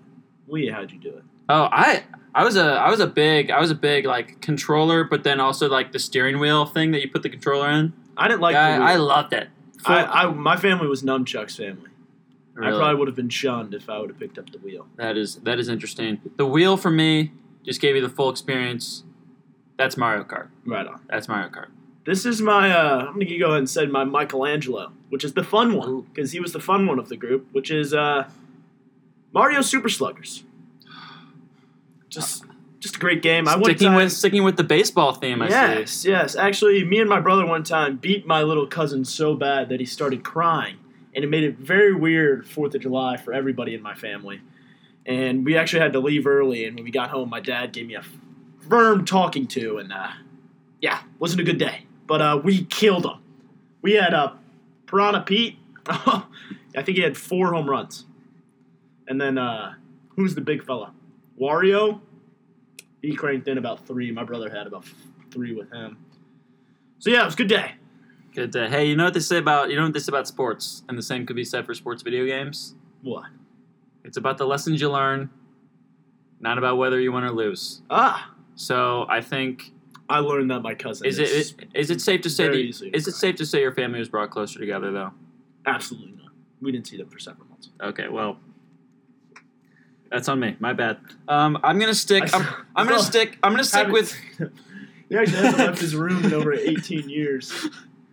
Speaker 4: Wii, how'd you do it?
Speaker 1: oh, I I was a I was a big I was a big like controller, but then also like the steering wheel thing that you put the controller in.
Speaker 4: I didn't like
Speaker 1: I,
Speaker 4: the
Speaker 1: I loved it.
Speaker 4: I, I, my family was nunchucks family. I probably would have been shunned if I would have picked up the wheel.
Speaker 1: That is that is interesting. The wheel for me just gave you the full experience. That's Mario Kart.
Speaker 4: Right on.
Speaker 1: That's Mario Kart.
Speaker 4: This is my. Uh, I'm gonna go ahead and say my Michelangelo, which is the fun one because he was the fun one of the group, which is uh, Mario Super Sluggers. Just, just a great game. I
Speaker 1: Sticking
Speaker 4: time,
Speaker 1: with sticking with the baseball theme, I see.
Speaker 4: Yes, yes. Actually, me and my brother one time beat my little cousin so bad that he started crying, and it made it very weird Fourth of July for everybody in my family. And we actually had to leave early, and when we got home, my dad gave me a firm talking to, and uh, yeah, wasn't a good day. But uh, we killed him. We had uh, Piranha Pete. I think he had four home runs, and then uh, who's the big fella? Wario. He cranked in about three. My brother had about three with him. So yeah, it was a good day.
Speaker 1: Good day. Hey, you know what they say about you know what they say about sports, and the same could be said for sports video games.
Speaker 4: What?
Speaker 1: It's about the lessons you learn, not about whether you win or lose.
Speaker 4: Ah,
Speaker 1: So I think
Speaker 4: I learned that my cousin.
Speaker 1: is it is, is it safe to say that,
Speaker 4: easily
Speaker 1: is it safe to say your family was brought closer together though?
Speaker 4: absolutely not? We didn't see them for several months.
Speaker 1: Okay, well, that's on me. My bad. Um, I'm gonna stick. I'm, I'm gonna stick. I'm gonna stick with.
Speaker 4: he actually hasn't left his room in over 18 years.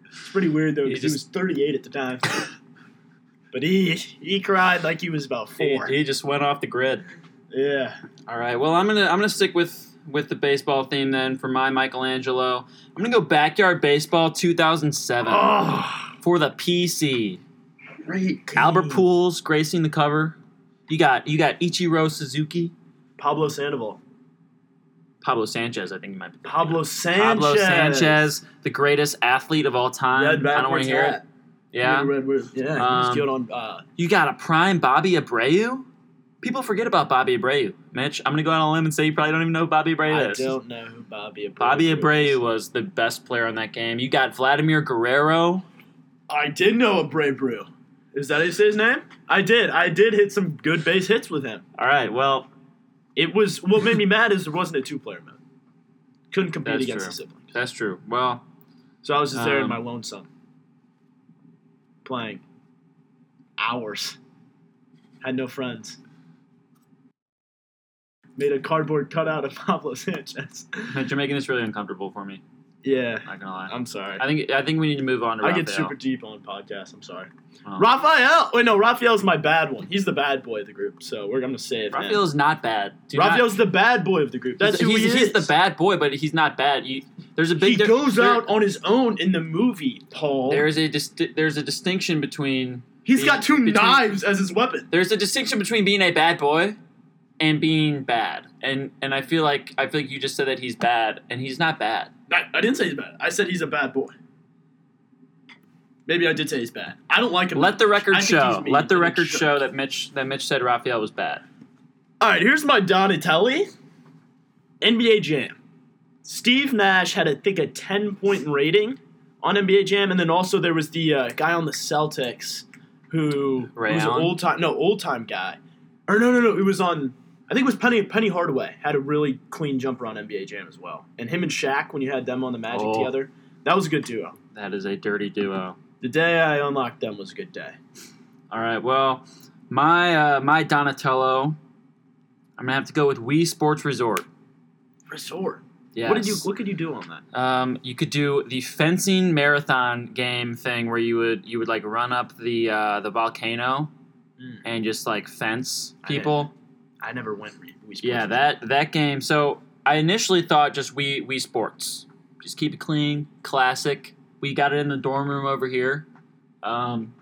Speaker 4: It's pretty weird though
Speaker 1: He
Speaker 4: because he, was 38 at the time. But he he cried like he was about
Speaker 1: He,
Speaker 4: four.
Speaker 1: he just went off the grid.
Speaker 4: yeah.
Speaker 1: All right. Well, I'm gonna I'm gonna stick with with the baseball theme then for my Michelangelo. I'm gonna go backyard baseball 2007
Speaker 4: Oh,
Speaker 1: for the PC.
Speaker 4: great.
Speaker 1: Albert Pujols gracing the cover. You got you got Ichiro Suzuki,
Speaker 4: Pablo Sandoval.
Speaker 1: Pablo Sanchez. I think you might be.
Speaker 4: Pablo Sanchez.
Speaker 1: Pablo Sanchez, the greatest athlete of all time.
Speaker 4: Red
Speaker 1: I don't want to hear it. Yeah.
Speaker 4: Red, red, yeah. he was
Speaker 1: Um,
Speaker 4: killed on. Uh,
Speaker 1: You got a prime Bobby Abreu. People forget about Bobby Abreu. Mitch, I'm gonna go out on a limb and say you probably don't even know who Bobby Abreu
Speaker 4: I
Speaker 1: is.
Speaker 4: don't know who Bobby Abreu
Speaker 1: Bobby
Speaker 4: is.
Speaker 1: Abreu was the best player on that game. You got Vladimir Guerrero.
Speaker 4: I did know Abreu. Is that how you say his name? I did. I did hit some good base hits with him.
Speaker 1: All right, well,
Speaker 4: It was what made me mad is there wasn't a two player mode. Couldn't compete
Speaker 1: That's
Speaker 4: against
Speaker 1: true.
Speaker 4: the siblings.
Speaker 1: that's true. Well,
Speaker 4: So I was just there in
Speaker 1: Um,
Speaker 4: my lone son. Playing. Hours. Had no friends. Made a cardboard cutout of Pablo Sanchez.
Speaker 1: You're making this really uncomfortable for me.
Speaker 4: Yeah.
Speaker 1: Not gonna lie.
Speaker 4: I'm sorry.
Speaker 1: I think I think we need to move on to
Speaker 4: I
Speaker 1: Rafael.
Speaker 4: get super deep on podcasts. I'm sorry.
Speaker 1: Oh.
Speaker 4: Raphael. Wait, no. Raphael's my bad one. He's the bad boy of the group. So we're gonna say it. man.
Speaker 1: Raphael's not bad. Do not-
Speaker 4: Raphael's the bad boy of the group. That's
Speaker 1: he's,
Speaker 4: who he
Speaker 1: he's,
Speaker 4: is.
Speaker 1: he's the bad boy, but he's not bad. You, there's a big.
Speaker 4: He
Speaker 1: di-
Speaker 4: goes
Speaker 1: there-
Speaker 4: out on his own in the movie, Paul.
Speaker 1: There's a disti- there's a distinction between
Speaker 4: He's
Speaker 1: being-
Speaker 4: got two
Speaker 1: between-
Speaker 4: knives as his weapon.
Speaker 1: There's a distinction between being a bad boy and being bad, and and I feel like I feel like you just said that he's bad, and he's not bad.
Speaker 4: I, I didn't say he's bad. I said he's a bad boy. Maybe I did say he's bad. I don't like him.
Speaker 1: Let the record show. Let the record show that Mitch that Mitch said Raphael was bad.
Speaker 4: All right, here's my Donatello. NBA Jam. Steve Nash had, I think, a 10 point rating on NBA Jam, and then also there was the uh, guy on the Celtics who
Speaker 1: Ray
Speaker 4: was
Speaker 1: Allen?
Speaker 4: an old time, no, old time guy. Or no, no, no, it was on. I think it was Penny Penny Hardaway had a really clean jumper on NBA Jam as well, and him and Shaq when you had them on the Magic
Speaker 1: Oh.
Speaker 4: together, that was a good duo.
Speaker 1: That is a dirty duo.
Speaker 4: The day I unlocked them was a good day.
Speaker 1: All right. Well, my uh, my Donatello. I'm gonna have to go with Wii Sports Resort.
Speaker 4: Resort.
Speaker 1: Yes.
Speaker 4: What did you? What could you do on that?
Speaker 1: Um, you could do the fencing marathon game thing where you would you would like run up the uh, the volcano
Speaker 4: Mm.
Speaker 1: and just like fence people.
Speaker 4: I never went. Wii Sports
Speaker 1: Yeah, that that game. So I initially thought just Wii Wii Sports, just keep it clean, classic. We got it in the dorm room over here. Um,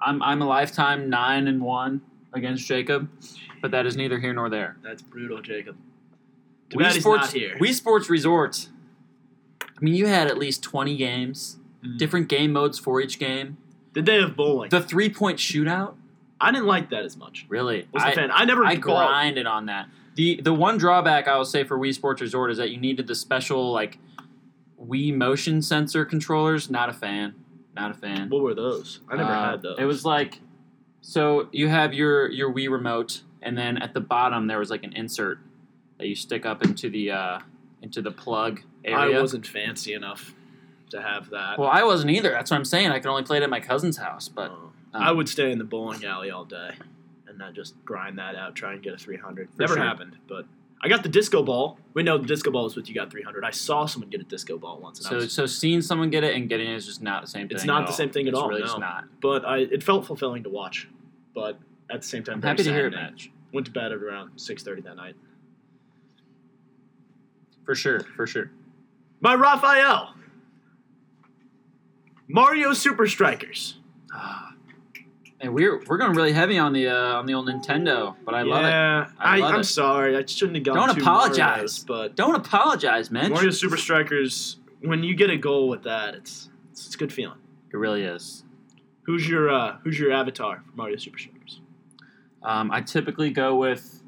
Speaker 1: I'm I'm a lifetime nine and one against Jacob, but that is neither here nor there.
Speaker 4: That's brutal, Jacob. Too
Speaker 1: Wii Sports
Speaker 4: here.
Speaker 1: Wii Sports Resort. I mean, you had at least twenty games,
Speaker 4: Mm.
Speaker 1: different game modes for each game.
Speaker 4: The day of bowling.
Speaker 1: The three point shootout,
Speaker 4: I didn't like that as much.
Speaker 1: really.
Speaker 4: Was a
Speaker 1: I,
Speaker 4: fan. I never.
Speaker 1: I
Speaker 4: bowled.
Speaker 1: grinded on that. The the one drawback I will say for Wii Sports Resort is that you needed the special like Wii motion sensor controllers. Not a fan. Not a fan.
Speaker 4: What were those? I never
Speaker 1: Uh,
Speaker 4: had those.
Speaker 1: It was like so you have your your Wii remote, and then at the bottom there was like an insert that you stick up into the uh, into the plug area.
Speaker 4: I wasn't fancy enough to have that.
Speaker 1: Well, I wasn't either. That's what I'm saying. I could only play it at my cousin's house, but
Speaker 4: Uh,
Speaker 1: um,
Speaker 4: I would stay in the bowling alley all day, and then just grind that out, try and get a 300.
Speaker 1: For
Speaker 4: Never
Speaker 1: sure.
Speaker 4: happened, but I got the disco ball. We know the disco ball is what you got 300. I saw someone get a disco ball once, and I
Speaker 1: so
Speaker 4: was,
Speaker 1: so seeing someone get it and getting it is just not the same thing.
Speaker 4: It's not the
Speaker 1: all.
Speaker 4: same thing at
Speaker 1: It's
Speaker 4: all,
Speaker 1: Really,
Speaker 4: no.
Speaker 1: just not.
Speaker 4: but I it felt fulfilling to watch. But at the same time,
Speaker 1: I'm happy to hear it. Mitch.
Speaker 4: Went to bed at around 6:30 that night.
Speaker 1: For sure, for sure.
Speaker 4: By Raphael. Mario Super Strikers.
Speaker 1: And we're we're going really heavy on the uh, on the old Nintendo, but I love it.
Speaker 4: yeah,
Speaker 1: I
Speaker 4: I, I'm
Speaker 1: it.
Speaker 4: sorry. I shouldn't have gone.
Speaker 1: Don't apologize.
Speaker 4: Marios, but
Speaker 1: Don't apologize, man.
Speaker 4: Mario Super Strikers. When you get a goal with that, it's it's, it's a good feeling.
Speaker 1: It really is.
Speaker 4: Who's your uh, Who's your avatar for Mario Super Strikers?
Speaker 1: Um, I typically go with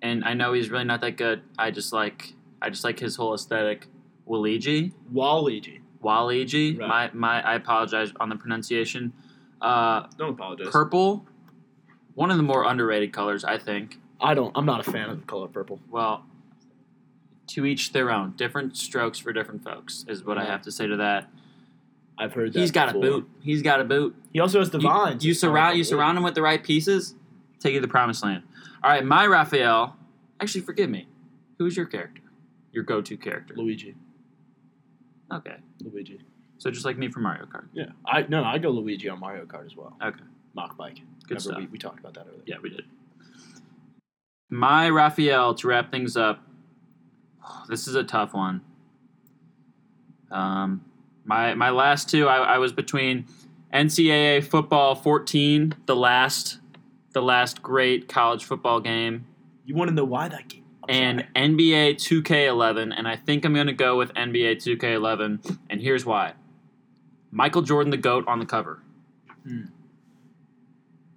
Speaker 1: and I know he's really not that good. I just like I just like his whole aesthetic. Waluigi,
Speaker 4: Waluigi.
Speaker 1: Waluigi.
Speaker 4: Right.
Speaker 1: My my I apologize on the pronunciation. Uh,
Speaker 4: Don't apologize.
Speaker 1: purple, one of the more underrated colors, I think.
Speaker 4: I don't. I'm not a fan of the color purple.
Speaker 1: Well, to each their own. Different strokes for different folks is what I have to say to that.
Speaker 4: I've heard that.
Speaker 1: He's got a boot. He's got a boot.
Speaker 4: He also has the
Speaker 1: You-
Speaker 4: vines.
Speaker 1: You,
Speaker 4: It's
Speaker 1: surround you surround him with the right pieces, take you to the promised land. All right, my Raphael. Actually, forgive me. Who's your character? Your go-to character.
Speaker 4: Luigi.
Speaker 1: Okay,
Speaker 4: Luigi.
Speaker 1: So just like me for Mario Kart.
Speaker 4: Yeah. I no. I go Luigi on Mario Kart as well.
Speaker 1: Okay,
Speaker 4: Mach Bike.
Speaker 1: good
Speaker 4: Remember
Speaker 1: stuff.
Speaker 4: We, we talked about that earlier.
Speaker 1: Yeah, we did. My Raphael to wrap things up. This is a tough one. Um, my my last two, I, I was between NCAA football 14, the last, the last great college football game,
Speaker 4: You want to know why that game? I'm
Speaker 1: and
Speaker 4: sorry.
Speaker 1: NBA 2K11, and I think I'm gonna go with NBA 2K11, and here's why. Michael Jordan, the goat, on the cover. Hmm.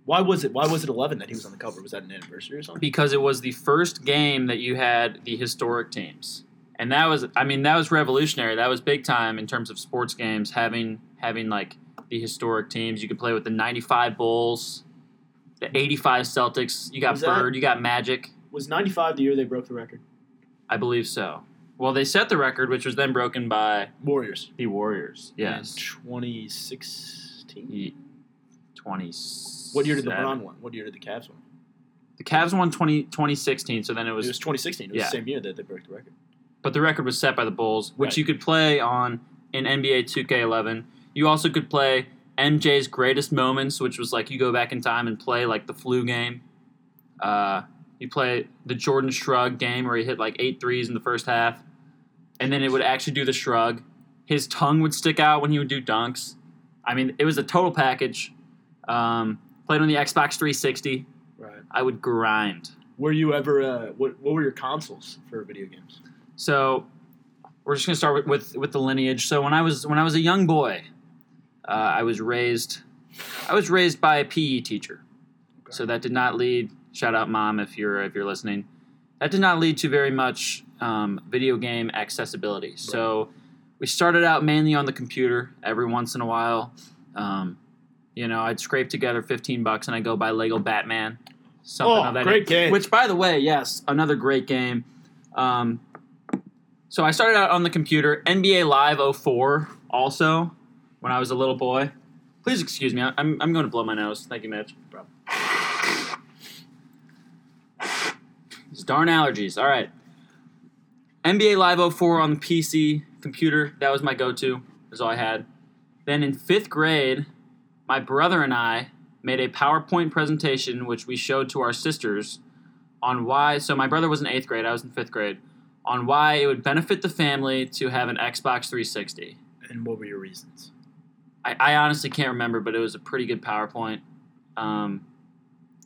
Speaker 4: why was it? Why was it 11 that he was on the cover? Was that an anniversary or something?
Speaker 1: because it was the first game that you had the historic teams and that was i mean that was revolutionary that was big time in terms of sports games having having like the historic teams you could play with the 95 bulls the 85 celtics you got
Speaker 4: Was that-
Speaker 1: bird you got magic
Speaker 4: Was 95 the year they broke the record?
Speaker 1: i believe so well they set the record which was then broken by
Speaker 4: Warriors.
Speaker 1: the warriors yes
Speaker 4: In 2016.
Speaker 1: Ye- 20
Speaker 4: What year did LeBron win? What year did the Cavs win?
Speaker 1: the Cavs won 20, 2016 so then it
Speaker 4: It
Speaker 1: was
Speaker 4: was 2016. It was
Speaker 1: yeah.
Speaker 4: the same year that they broke the record.
Speaker 1: but the record was set by the Bulls, which
Speaker 4: Right.
Speaker 1: you could play on in NBA 2K11. You also could play MJ's greatest moments, which was like you go back in time and play like the flu game. Uh, you play the Jordan Shrug game where he hit like eight threes in the first half, and then it would actually do the shrug. His tongue would stick out when he would do dunks. I mean, it was a total package. Um, played on the Xbox 360.
Speaker 4: Right.
Speaker 1: I would grind.
Speaker 4: Were you ever? Uh, what What were your consoles for video games?
Speaker 1: So we're just gonna start with, with with the lineage. So when I was when I was a young boy, uh, I was raised I was raised by a PE teacher.
Speaker 4: Okay.
Speaker 1: So that did not lead. Shout out, mom, if you're if you're listening. That did not lead to very much um, video game accessibility. So we started out mainly on the computer. Every once in a while, um, you know, I'd scrape together fifteen bucks and I'd go buy Lego Batman. Something
Speaker 4: Oh,
Speaker 1: of that
Speaker 4: great game.
Speaker 1: Which, by the way, yes, another great game. Um, so I started out on the computer. NBA Live 04 also when I was a little boy. Please excuse me. I'm, I'm going to blow my nose. Thank you, Mitch. These darn allergies. All right. NBA Live 04 on the PC computer. That was my go-to. That's all I had. Then in fifth grade, my brother and I made a PowerPoint presentation which we showed to our sisters on why. So my brother was in eighth grade. I was in fifth grade. On why it would benefit the family to have an Xbox 360.
Speaker 4: And what were your reasons?
Speaker 1: I, I honestly can't remember, but it was a pretty good PowerPoint. Um,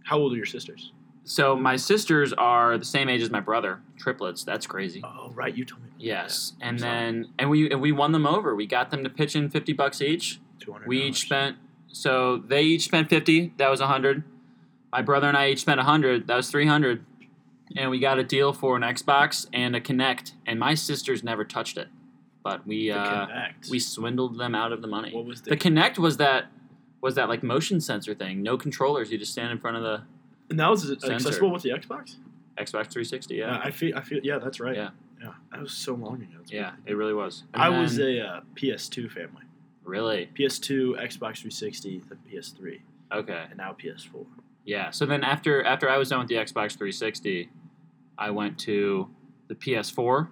Speaker 4: How old are your sisters?
Speaker 1: So my sisters are the same age as my brother, triplets. That's crazy.
Speaker 4: Oh, right. You told me.
Speaker 1: Yes,
Speaker 4: that.
Speaker 1: and then and we and we won them over. We got them to pitch in fifty bucks each.
Speaker 4: $200.
Speaker 1: We each spent so they each spent fifty. That was a hundred. My brother and I each spent a hundred. That was three hundred. And we got a deal for an Xbox and a Kinect. And my sisters never touched it, but we uh, we swindled them out of the money.
Speaker 4: What was the,
Speaker 1: The Kinect was that was that like motion sensor thing. No controllers. You just stand in front of the
Speaker 4: And that was
Speaker 1: Sensor.
Speaker 4: accessible with the Xbox.
Speaker 1: Xbox 360. Yeah,
Speaker 4: I feel. I feel. Yeah, that's right.
Speaker 1: Yeah.
Speaker 4: Yeah. That was so long ago. That's
Speaker 1: yeah, it really was. And
Speaker 4: I was a uh, PS2 family.
Speaker 1: really
Speaker 4: PS2, Xbox 360, then PS3,
Speaker 1: okay.
Speaker 4: and now PS4.
Speaker 1: Yeah. So then after after I was done with the Xbox 360, I went to the PS4,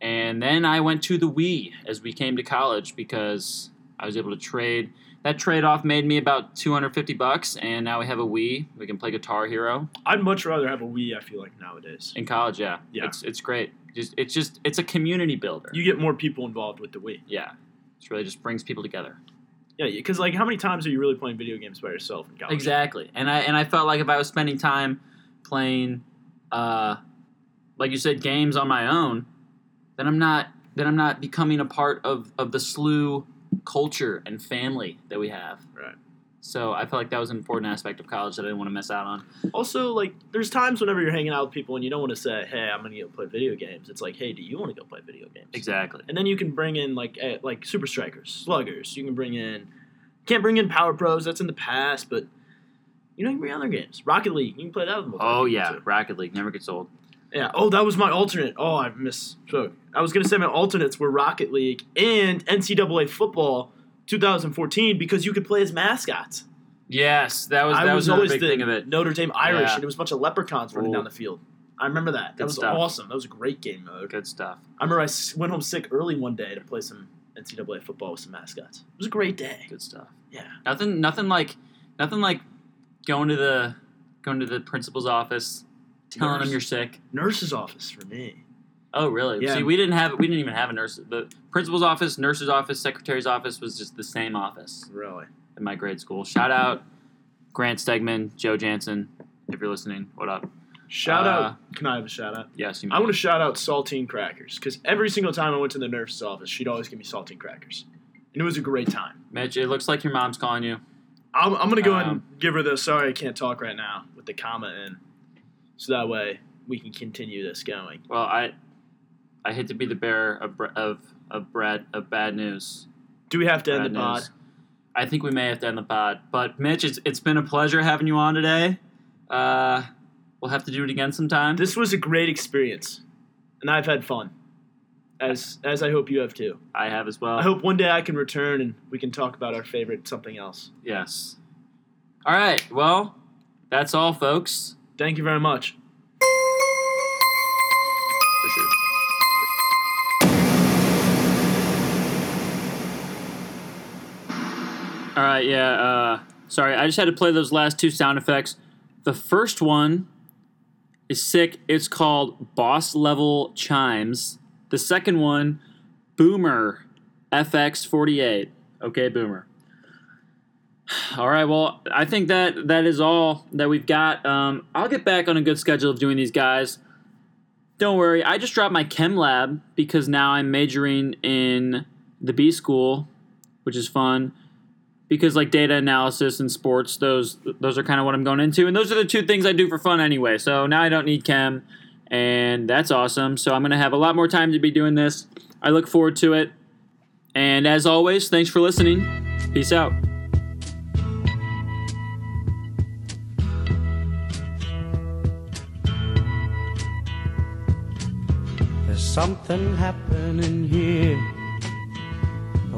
Speaker 1: and then I went to the Wii as we came to college because I was able to trade. That trade off made me about 250 bucks, and now we have a Wii. We can play Guitar Hero
Speaker 4: I'd much rather have a Wii. I feel like nowadays
Speaker 1: in college. Yeah,
Speaker 4: Yeah.
Speaker 1: It's it's great. Just it's just it's a community builder.
Speaker 4: you get more people involved with the Wii.
Speaker 1: yeah. It really just brings people together.
Speaker 4: Yeah, because like how many times are you really playing video games by yourself in college?
Speaker 1: Exactly. And I and I felt like if I was spending time playing uh like you said games on my own, then I'm not then I'm not becoming a part of of the SLU culture and family that we have.
Speaker 4: Right.
Speaker 1: So I felt like that was an important aspect of college that I didn't want to miss out on.
Speaker 4: Also, like, there's times whenever you're hanging out with people and you don't want to say, "Hey, I'm gonna go play video games." It's like, "Hey, do you want to go play video games?"
Speaker 1: Exactly.
Speaker 4: And then you can bring in like eh, like super strikers, sluggers. You can bring in, can't bring in power pros. That's in the past, but you know you can bring other games. Rocket League, you can play that with
Speaker 1: Oh yeah,
Speaker 4: too.
Speaker 1: Rocket League never gets old.
Speaker 4: yeah. Oh, that was my alternate. Oh, I misspoke. I was gonna say my alternates were Rocket League and NCAA football 2014 because you could play as mascots.
Speaker 1: Yes, that was
Speaker 4: I
Speaker 1: that
Speaker 4: was,
Speaker 1: was, another
Speaker 4: always
Speaker 1: big
Speaker 4: the
Speaker 1: thing of it.
Speaker 4: Notre Dame Irish,
Speaker 1: Yeah.
Speaker 4: and it was a bunch of leprechauns running
Speaker 1: Ooh.
Speaker 4: down the field. I remember that. That was
Speaker 1: stuff.
Speaker 4: awesome. That was a great game mode.
Speaker 1: Good stuff.
Speaker 4: I remember I went home sick early one day to play some NCAA football with some mascots. It was a great day.
Speaker 1: Good stuff.
Speaker 4: Yeah.
Speaker 1: Nothing nothing like nothing like going to the going to the principal's office, telling
Speaker 4: Nurse.
Speaker 1: him you're sick.
Speaker 4: Nurse's office for me.
Speaker 1: Oh really?
Speaker 4: Yeah.
Speaker 1: See, we didn't have we didn't even have a nurse. The principal's office, nurse's office, secretary's office was just the same office
Speaker 4: Really.
Speaker 1: in my grade school. Shout out Grant Stegman, Joe Jansen, if you're listening. What up?
Speaker 4: Shout
Speaker 1: Uh,
Speaker 4: out. Can I have a shout out?
Speaker 1: Yes, you. may.
Speaker 4: I want to shout out saltine crackers because every single time I went to the nurse's office, she'd always give me saltine crackers, and it was a great time.
Speaker 1: Mitch. It looks like your mom's calling you.
Speaker 4: I'm, I'm gonna go ahead
Speaker 1: Um,
Speaker 4: and give her the sorry I can't talk right now with the comma in, so that way we can continue this going.
Speaker 1: Well, I I hate to be the bearer of of of bread of bad news.
Speaker 4: Do we have to end the pod?
Speaker 1: news. I think we may have to end the pod. But Mitch, it's it's been a pleasure having you on today. Uh, we'll have to do it again sometime.
Speaker 4: This was a great experience, and I've had fun, as as I hope you have too.
Speaker 1: I have as well.
Speaker 4: I hope one day I can return and we can talk about our favorite something else.
Speaker 1: Yes. All right. Well, that's all, folks.
Speaker 4: Thank you very much.
Speaker 1: For sure. All right, yeah. Uh, sorry, I just had to play those last two sound effects. The first one is sick. It's called Boss Level Chimes. The second one, Boomer FX48. Okay, Boomer. All right, well, I think that that is all that we've got. Um, I'll get back on a good schedule of doing these guys. Don't worry, I just dropped my chem lab because now I'm majoring in the B school, which is fun. Because like data analysis and sports, those those are kind of what I'm going into, and those are the two things I do for fun anyway. So now I don't need chem, and that's awesome. So I'm gonna have a lot more time to be doing this. I look forward to it. And as always, thanks for listening. Peace out.
Speaker 5: There's something happening here.